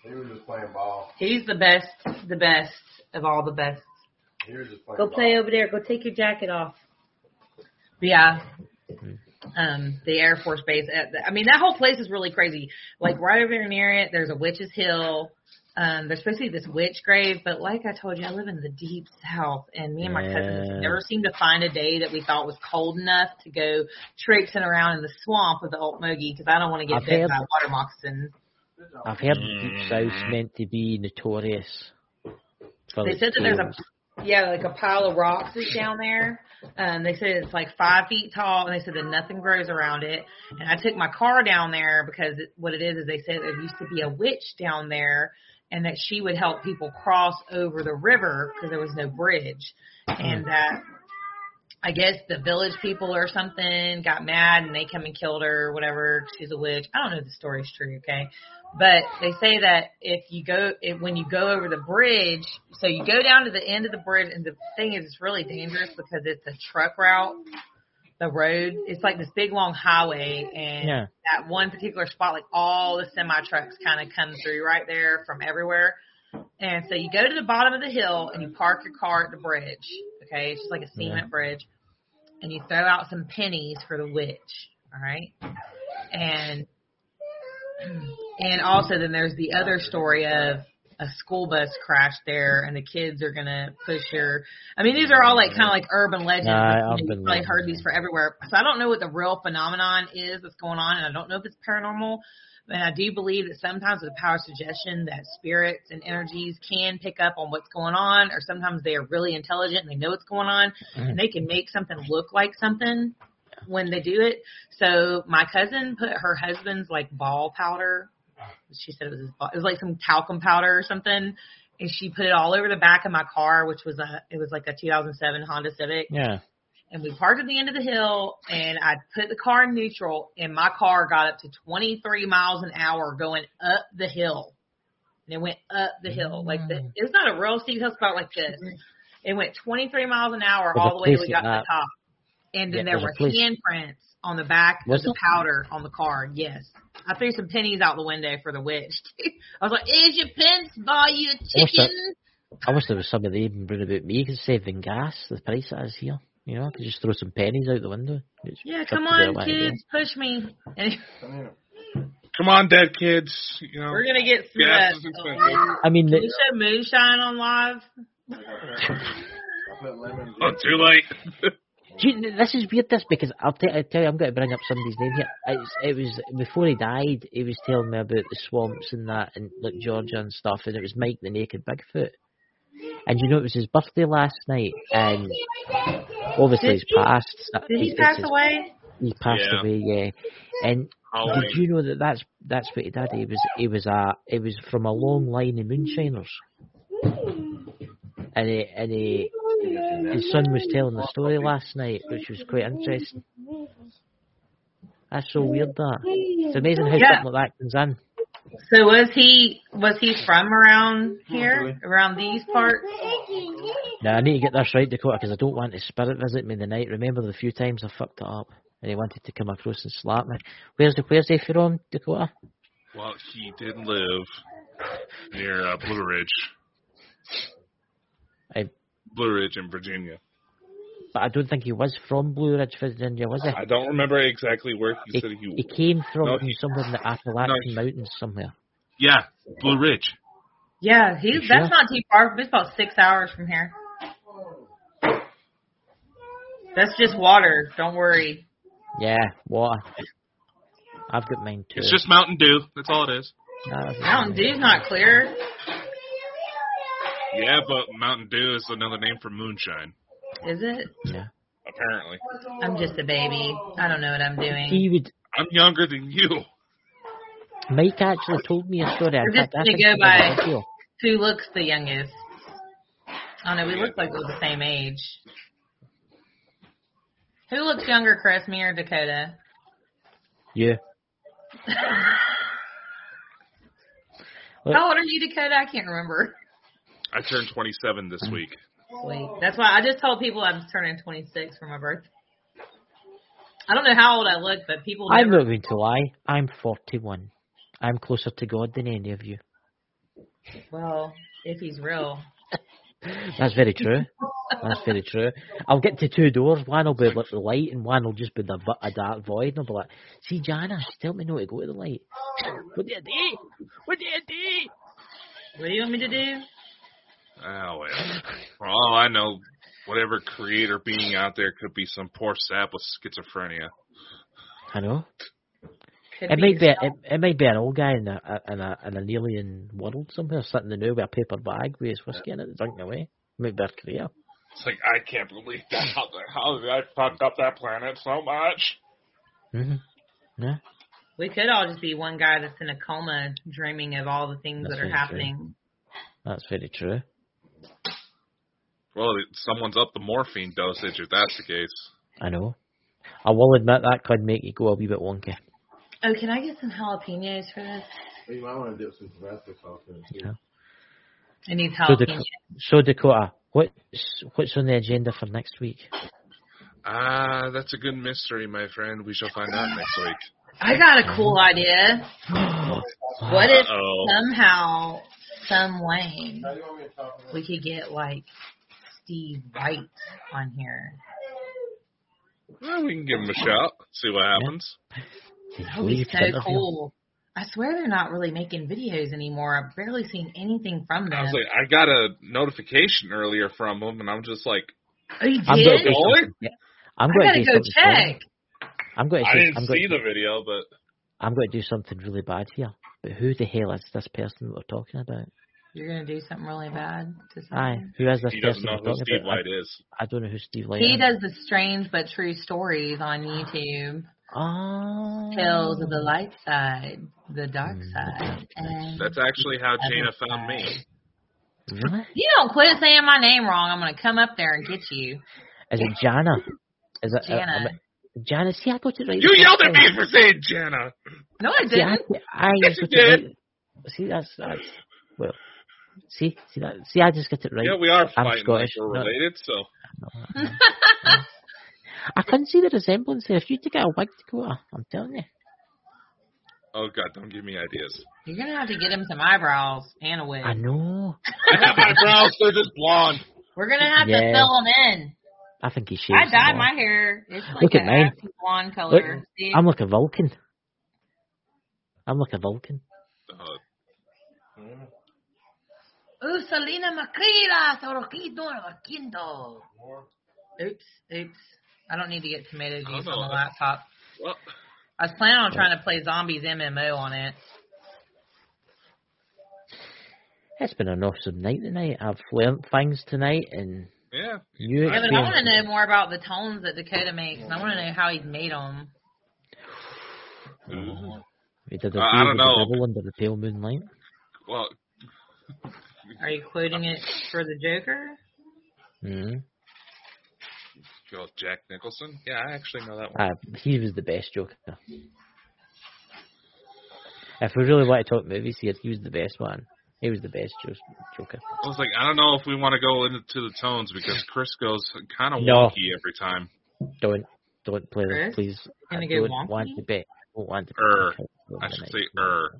He was just playing ball. He's the best, the best of all the best. He was just playing Go ball. play over there. Go take your jacket off. But yeah. Um, the Air Force Base. uh, I mean, that whole place is really crazy. Like right over there near it, there's a witch's hill. Um, there's supposed to be this witch grave, but like I told you, I live in the deep south, and me and my cousins never seemed to find a day that we thought was cold enough to go traipsing around in the swamp with the Ocmulgee because I don't want to get I've bit heard- by water moccasins. I've heard the Deep South's meant to be notorious. They said that there's a yeah, like a pile of rocks is down there. Um, they said it's like five feet tall, and they said that nothing grows around it. And I took my car down there because it, what it is is they said there used to be a witch down there, and that she would help people cross over the river because there was no bridge, and mm. that I guess the village people or something got mad and they come and killed her or whatever. She's a witch. I don't know if the story's true, okay? But they say that if you go, if, when you go over the bridge, so you go down to the end of the bridge, and the thing is, it's really dangerous because it's a truck route. The road, it's like this big long highway, and Yeah. that one particular spot, like all the semi trucks kind of come through right there from everywhere. And so you go to the bottom of the hill and you park your car at the bridge. Okay, it's just like a cement bridge, and you throw out some pennies for the witch. All right, and and also then there's the other story of a school bus crashed there and the kids are gonna push your I mean these are all like kind of like urban legends. Nah, You know, urban You've probably heard these for everywhere. So I don't know what the real phenomenon is that's going on and I don't know if it's paranormal. And I do believe that sometimes with the power of suggestion that spirits and energies can pick up on what's going on or sometimes they are really intelligent and they know what's going on mm-hmm. and they can make something look like something when they do it. So my cousin put her husband's like ball powder. She said it was his. It was like some talcum powder or something, and she put it all over the back of my car, which was a it was like a 2007 Honda Civic. Yeah. And we parked at the end of the hill, and I put the car in neutral, and my car got up to 23 miles an hour going up the hill. And it went up the hill like the, it's not a real steep hill, it's about like this. Mm-hmm. It went 23 miles an hour all the way till we got to the top. And then Yeah, there were place- handprints on the back Was of the there? powder on the car. Yes. I threw some pennies out the window for the witch. I was like, "Is your pence buy you a chicken?" I wish there was somebody even brewing about me. Could saving gas, the price it is here. You know, I could just throw some pennies out the window. It's Yeah, come on, way to kids, push me. Come on, dead kids. You know, we're gonna get some gas uh. I mean, Can the, you show moonshine on live? I Oh, too late. Do you, this is weird, this, because I'll, t- I'll tell you, I'm going to bring up somebody's name here. It's, it was, before he died, he was telling me about the swamps and that, and like Georgia and stuff, and it was Mike the Naked Bigfoot. And you know, it was his birthday last night, and obviously Did he's he? passed. Uh, did he It's pass his- away? He passed Yeah. away, yeah. And Halloween. did you know that that's that's what he did? He was he was a he was from a long line of moonshiners, and he and he his son was telling the story last night, which was quite interesting. That's so weird. That it's amazing how Yeah. something like that comes in. So was he was he from around here, around these parts? Now I need to get this right, Dakota, because I don't want his spirit visit me the night. Remember the few times I fucked it up, and he wanted to come across and slap me. Where's the where's he from, Dakota? Well, he did live near uh, Blue Ridge. I- Blue Ridge in Virginia. But I don't think he was from Blue Ridge, Virginia, was he? I don't remember exactly where he He, said he. Was. He came from No, he- somewhere in the Appalachian he- Mountains somewhere. Yeah, Blue Ridge. Yeah, he You that's not too far. It's about six hours from here. That's just water. Don't worry. Yeah, water. I've got mine too. It's just Mountain Dew. That's all it is. Nah, Mountain Dew's not clear. Yeah, but Mountain Dew is another name for moonshine. Is it? Yeah. Apparently, I'm just a baby. I don't know what I'm doing. He would. I'm younger than you. Mike actually told me a story. We're just gonna go by- Who looks the youngest? Oh, I don't know. We look like we're the same age. Who looks younger, Chris, me or Dakota? Yeah. How old are you, Dakota? I can't remember. I turned 27 this mm. week. Sweet. That's why I just told people I'm turning 26 for my birthday. I don't know how old I look, but people I'm never. not going to lie. I'm 41. I'm closer to God than any of you. Well, if he's real. That's very true. That's very true. I'll get to two doors. One will be like the light, and one will just be the a dark void. And I'll be like, "See, Jana, she told me not to go to the light. What do you do? What do you do?" What do you want me to do? Oh well. For all I know, whatever creator being out there could be some poor sap with schizophrenia. I know. Could It might be. yourself. It, it might be an old guy in a in a in an alien world somewhere, sitting in there with a paper bag with his whiskey in it, drinking away. Might be a career. It's like I can't believe that. How, the- how did I fuck up that planet so much? Mm-hmm. Yeah. We could all just be one guy that's in a coma, dreaming of all the things That's that are very true. happening. That's very true. Well, someone's up the morphine dosage if that's the case. I know. I will admit that could make you go a wee bit wonky. Oh, can I get some jalapenos for this? You might want to dip some Tabasco sauce in it too. Yeah. I need So, jalapenos. Dakota, so Dakota, what's what's on the agenda for next week? Ah, that's a good mystery, my friend. We shall find out next week. I got a cool idea. What if Uh-oh. somehow, some way, How do you want me to talk about we could get like Steve Wright on here? Well, we can give him a shot. See what happens. That would be so cool. I swear they're not really making videos anymore. I've barely seen anything from them. I was them. like, I got a notification earlier from them, and I'm just like, oh, you I'm going did? to do yeah. I'm going gotta go something. funny. check. I'm going to I didn't I'm going see to, the video, but I'm going to do something really bad here. But who the hell is this person we're talking about? You're gonna do something really bad to Aye, who is this he person doesn't know we're who talking Steve about? White is. I, I don't know who Steve Light He is. He does the strange but true stories on YouTube. Oh. Tales of the light side, the dark Mm. side, and That's actually how Other Jana found me. Really? You don't quit saying my name wrong. I'm gonna come up there and get you, Is it Jana? Is it uh, Jana. Am Jana? See, I got it right. You yelled at me for saying Jana. No, I didn't. I Yes, just you did. right. See, that's that's well. See, see that. See, I just got it right. Yeah, we are I'm fighting like we're No. related, so I couldn't see the resemblance there. If you took out a wig, Dakota, I'm telling you. oh god, don't give me ideas. You're gonna have to get him some eyebrows and a wig. I know. I got my brows; they're just blonde. We're gonna have to fill them in. I think he shaved. I dyed more. my hair. It's like Look at a mine. ashy blonde color. See? I'm like a Vulcan. I'm like a Vulcan. Uh, Ursulina Macrila, Soroquito, Vaquindo. Oops, oops. I don't need to get tomato juice on the laptop. well, I was planning on trying to play Zombies MMO on it. It's been an awesome night tonight. I've learnt things tonight, and yeah. you. Yeah, but I want to know more about the tones that Dakota makes. and I want to know how he made them. Ooh. We did a Uh, I don't with the know. under the pale moonlight. Well, Are you quoting it for the Joker? Mm. go Jack Nicholson. Yeah, I actually know that one. Uh, he was the best Joker. If we really want to talk movies here, he was the best one. He was the best Jo- Joker. I was like, I don't know if we want to go into the tones because Chris goes kind of No. wonky every time. Don't, don't play Chris? please. I Gonna go don't want to bet. I don't want to Er. bet. I should say er. I-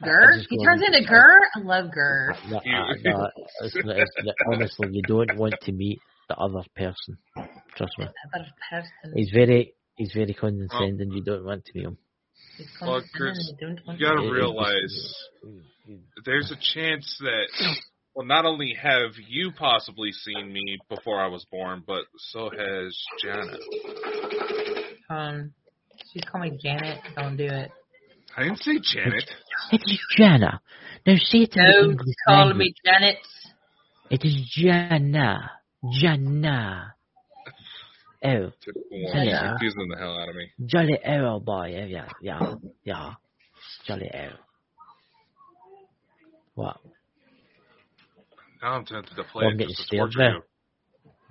I Gur? He turns into Gur? I love Gur. No, You- uh, no, it's, it's, honestly, you don't want to meet the other person. Trust me. Other person. He's very, he's very condescending. You don't want to meet him. He's Well, Chris, I don't want You gotta to- It- it- realize there's a chance that, well, not only have you possibly seen me before I was born, but so has Janet. Um, she's calling me Janet. Don't do it. I didn't say Janet. It is Jana. Now say it in the Don't English call language. me Janet. It is Jana. Jana. Oh, It's confusing the hell out of me. jolly arrow boy. Yeah, yeah, yeah, yeah. Jolly arrow. What? Now I'm tempted to play Well, I'm it getting just to scared torture you.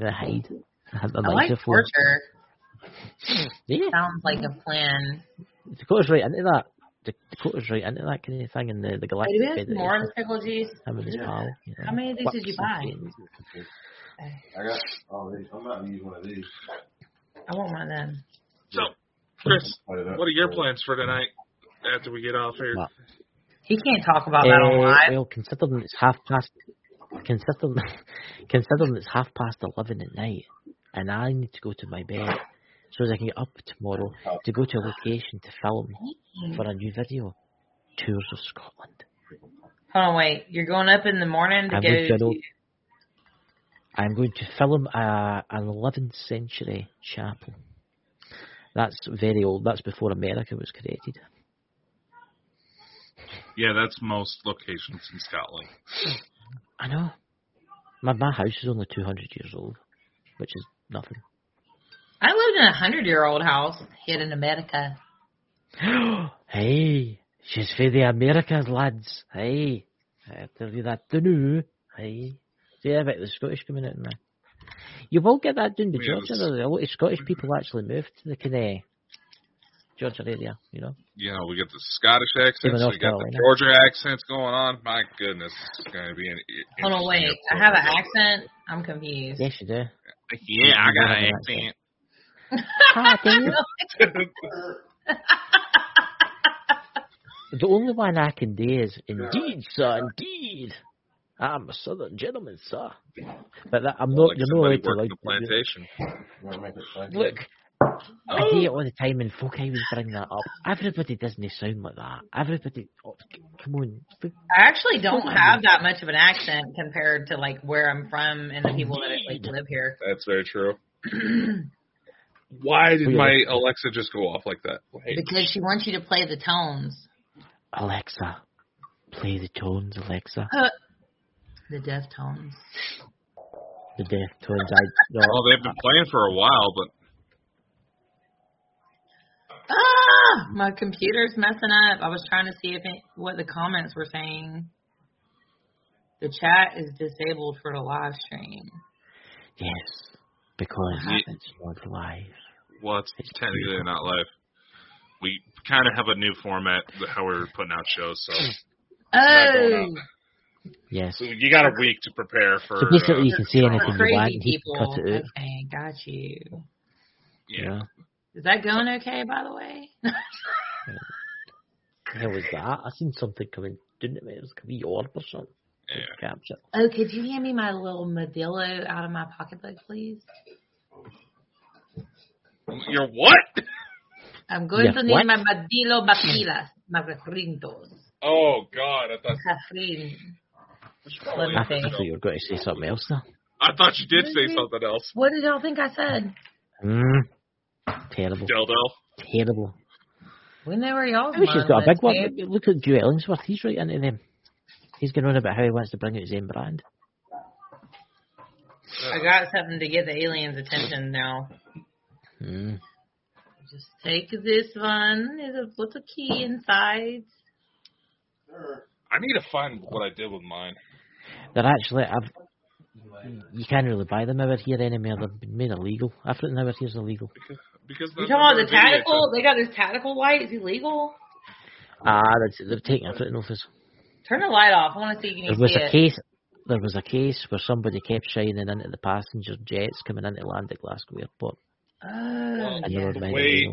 The hide. I I like torture. Yeah, Sounds like a plan. Dakota's right into that. Dak- Dakota's right into that kind of thing in the, the Hey, Galactic do we have more of pickle juice? Him and his pal. You know. How many of these did you buy? And I got all these. I'm not gonna use one of these. I want one of them. So, Chris, Cut it up. what are your plans for tonight after we get off here? What? He can't talk about that on Eh, live. well, considering it's half past, considering, considering it's half past eleven at night, and I need to go to my bed, so as I can get up tomorrow to go to a location to film for a new video, tours of Scotland. Hold on, wait. You're going up in the morning to I'm go going to an to. old- I'm going to film a, an 11th century chapel. That's very old. That's before America was created. Yeah, that's most locations in Scotland. I know. My my house is only 200 years old, which is nothing. I lived in a hundred year old house here in America. hey, she's for the Americas, lads. Hey, I tell you that to know. Hey, See about the Scottish coming out now. You will get that doing the Wales. Georgia though. A lot of Scottish people actually moved to the kind Georgia area, you know. You know, we get the Scottish accents, we got Carolina. the Georgia accents going on. My goodness, it's going to be an. Hold on, wait. I have an accent. I'm confused. Yes, you do. Yeah, I got an You accent. Do you? The only one I can do is, indeed, sir, indeed. I'm a southern gentleman, sir. But that, I'm not, like you're not allowed to like, the plantation. You wanna make it fun? look, oh. I do it all the time and folk always bring that up. Everybody doesn't sound like that. Everybody, oh, come on. Look, I actually don't have that much of an accent compared to like where I'm from and the people that like live here. That's very true. Why did Oh, my Alexa just go off like that? Wait. because she wants you to play the tones, Alexa, play the tones, Alexa. Uh, the deaf tones. The deaf tones. I, no, Well, they've been playing for a while, but Ah, my computer's messing up. I was trying to see if it, what the comments were saying. The chat is disabled for the live stream. yes, because Ye- it's not live. well, it's It's technically not live. We kind of have a new format how we're putting out shows, so Oh, out. Yes. so you got a week to prepare for. So basically, uh, you can say anything you want, crazy and he people. can cut it out. Okay, got you. yeah. Yeah. Is that going okay, by the way? The hell was that? I seen something coming, didn't it? It was a wee orb or something. yeah. Capture. oh, could you hand me my little Modillo out of my pocketbook, please? You're what? I'm going Yeah, to need what? my Modillo Baquilas, my refrintos. Oh God, I thought Cafrin. I thought you were going to say something else now. I thought you did say something else. What did y'all think I said? Mm. Terrible. Dildo. Terrible. When they were y'all's Maybe she's got a big one. Look at Drew Ellingsworth. He's right into them. He's going on about how he wants to bring out his own brand. I got something to get the aliens' attention now. Mm. Just take this one. There's a little key inside. I need to find what I did with mine. They're actually, I've, you can't really buy them over here anymore. They've been made illegal. Everything over here is illegal. Because because You talking about the tactical? They got this tactical light. Is it illegal? Ah, that's, they've taken everything off us. Turn the light off. I want to see if you There can was see a it. case. There was a case where somebody kept shining into the passenger jets coming into land at Glasgow Airport, Oh, and they yeah. the way-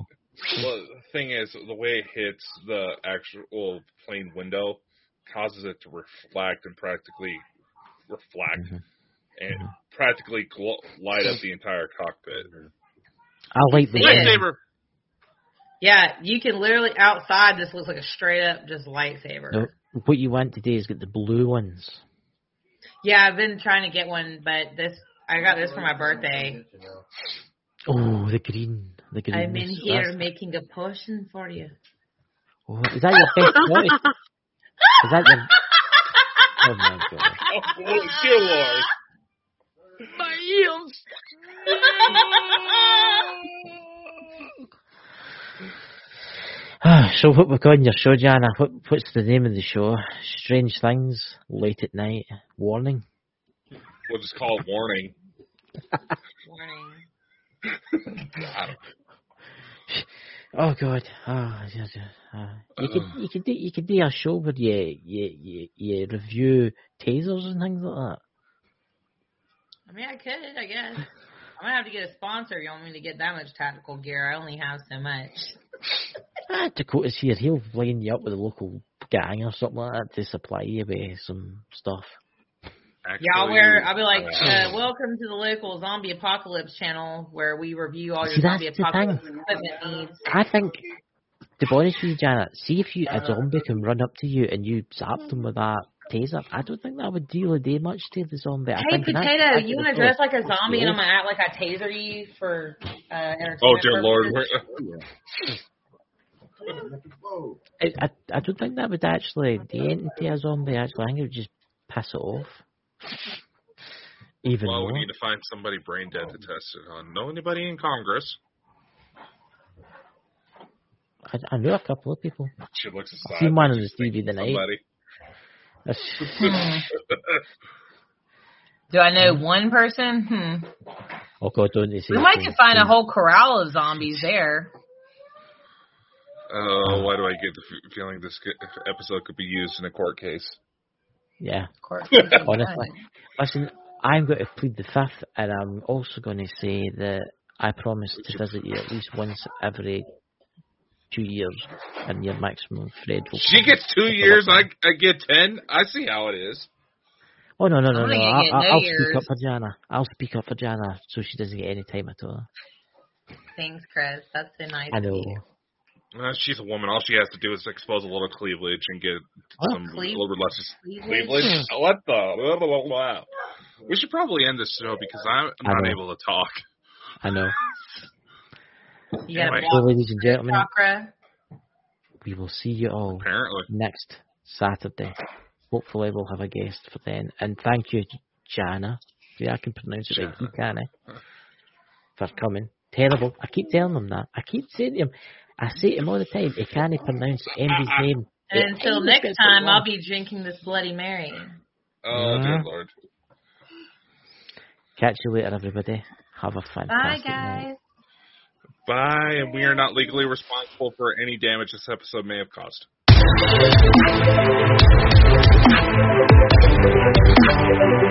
Well, the thing is, the way it hits the actual plane window causes it to reflect and practically reflect Mhm. and Mhm. practically gl- light up the entire cockpit. I'll like the Yeah. way. Lightsaber. Yeah, you can literally outside. This looks like a straight up just lightsaber. No, what you want today is get the blue ones. Yeah, I've been trying to get one, but this I got this for my birthday. Oh, the green, the green. I'm in here That's- making a potion for you. Oh, is that your best choice? Is that your? Oh my god! Oh, dear Lord. My ears. Ah, so what we've got on your show, Jana? What, what's the name of the show? Strange Things, Late at Night, Warning. We'll just call it warning. Warning. I don't Oh God! Ah, yeah, yeah, ah. you could you could do you could do a show where you you you, you review tasers and things like that. I mean, I could, I guess. I'm gonna have to get a sponsor. You want me to get that much tactical gear? I only have so much. Ah, Dakota's here. He'll line you up with a local gang or something like that to supply you with some stuff. actually, Y'all wear. I'll be like, uh, uh, welcome to the local zombie apocalypse channel where we review all your See, zombie apocalypse equipment needs. I think, to be honest with you, Janet, see if you a zombie can run up to you and you zap them with that taser. I don't think that would deal a day much to the zombie. I Hey, think in that- potato, you want to dress like a zombie and I'm gonna act like I taser you for uh, entertainment Oh dear Lord, purposes? we're- I, I, I don't think that would actually do anything to a zombie. Actually, I think it would just piss it off. Even well, more. we need to find somebody brain dead to test it on. Know anybody in Congress? I, I know a couple of people. She looks aside. I've seen on the TV thinking tonight. somebody. That's- Do I know one person? Hmm. Oh don't they say We might so? could find a whole corral of zombies there. Oh, why do I get the f- feeling this episode could be used in a court case? Yeah. Of course. Honestly. Listen, I'm going to plead the fifth, and I'm also going to say that I promise to visit you at least once every two years, and your maximum Fred will She gets two years. I I get ten. I see how it is. Oh no no no no! I'll, I'll, no I'll speak up for Jana. I'll speak up for Jana, so she doesn't get any time at all. Thanks, Chris. That's so nice. I of know. Uh, she's a woman. All she has to do is expose a little cleavage and get What? some Cleave- a little bit less Cleveland? cleavage. What the? Blah, blah, blah, blah. We should probably end this show because I'm I not able to talk. I know. You got Anyway. a So, ladies and gentlemen, chakra. we will see you all Apparently, next Saturday. Hopefully, we'll have a guest for then. And thank you, Jana. Yeah, I can pronounce it right. You can, eh? For coming. Terrible. I keep telling him that. I keep saying to him, I say to him all the time, he can't pronounce Andy's name. And It until always next time. I'll be drinking this Bloody Mary. oh dear lord. Catch you later, everybody. Have a fantastic Bye, guys. night. Bye, and we are not legally responsible for any damage this episode may have caused. Thank you.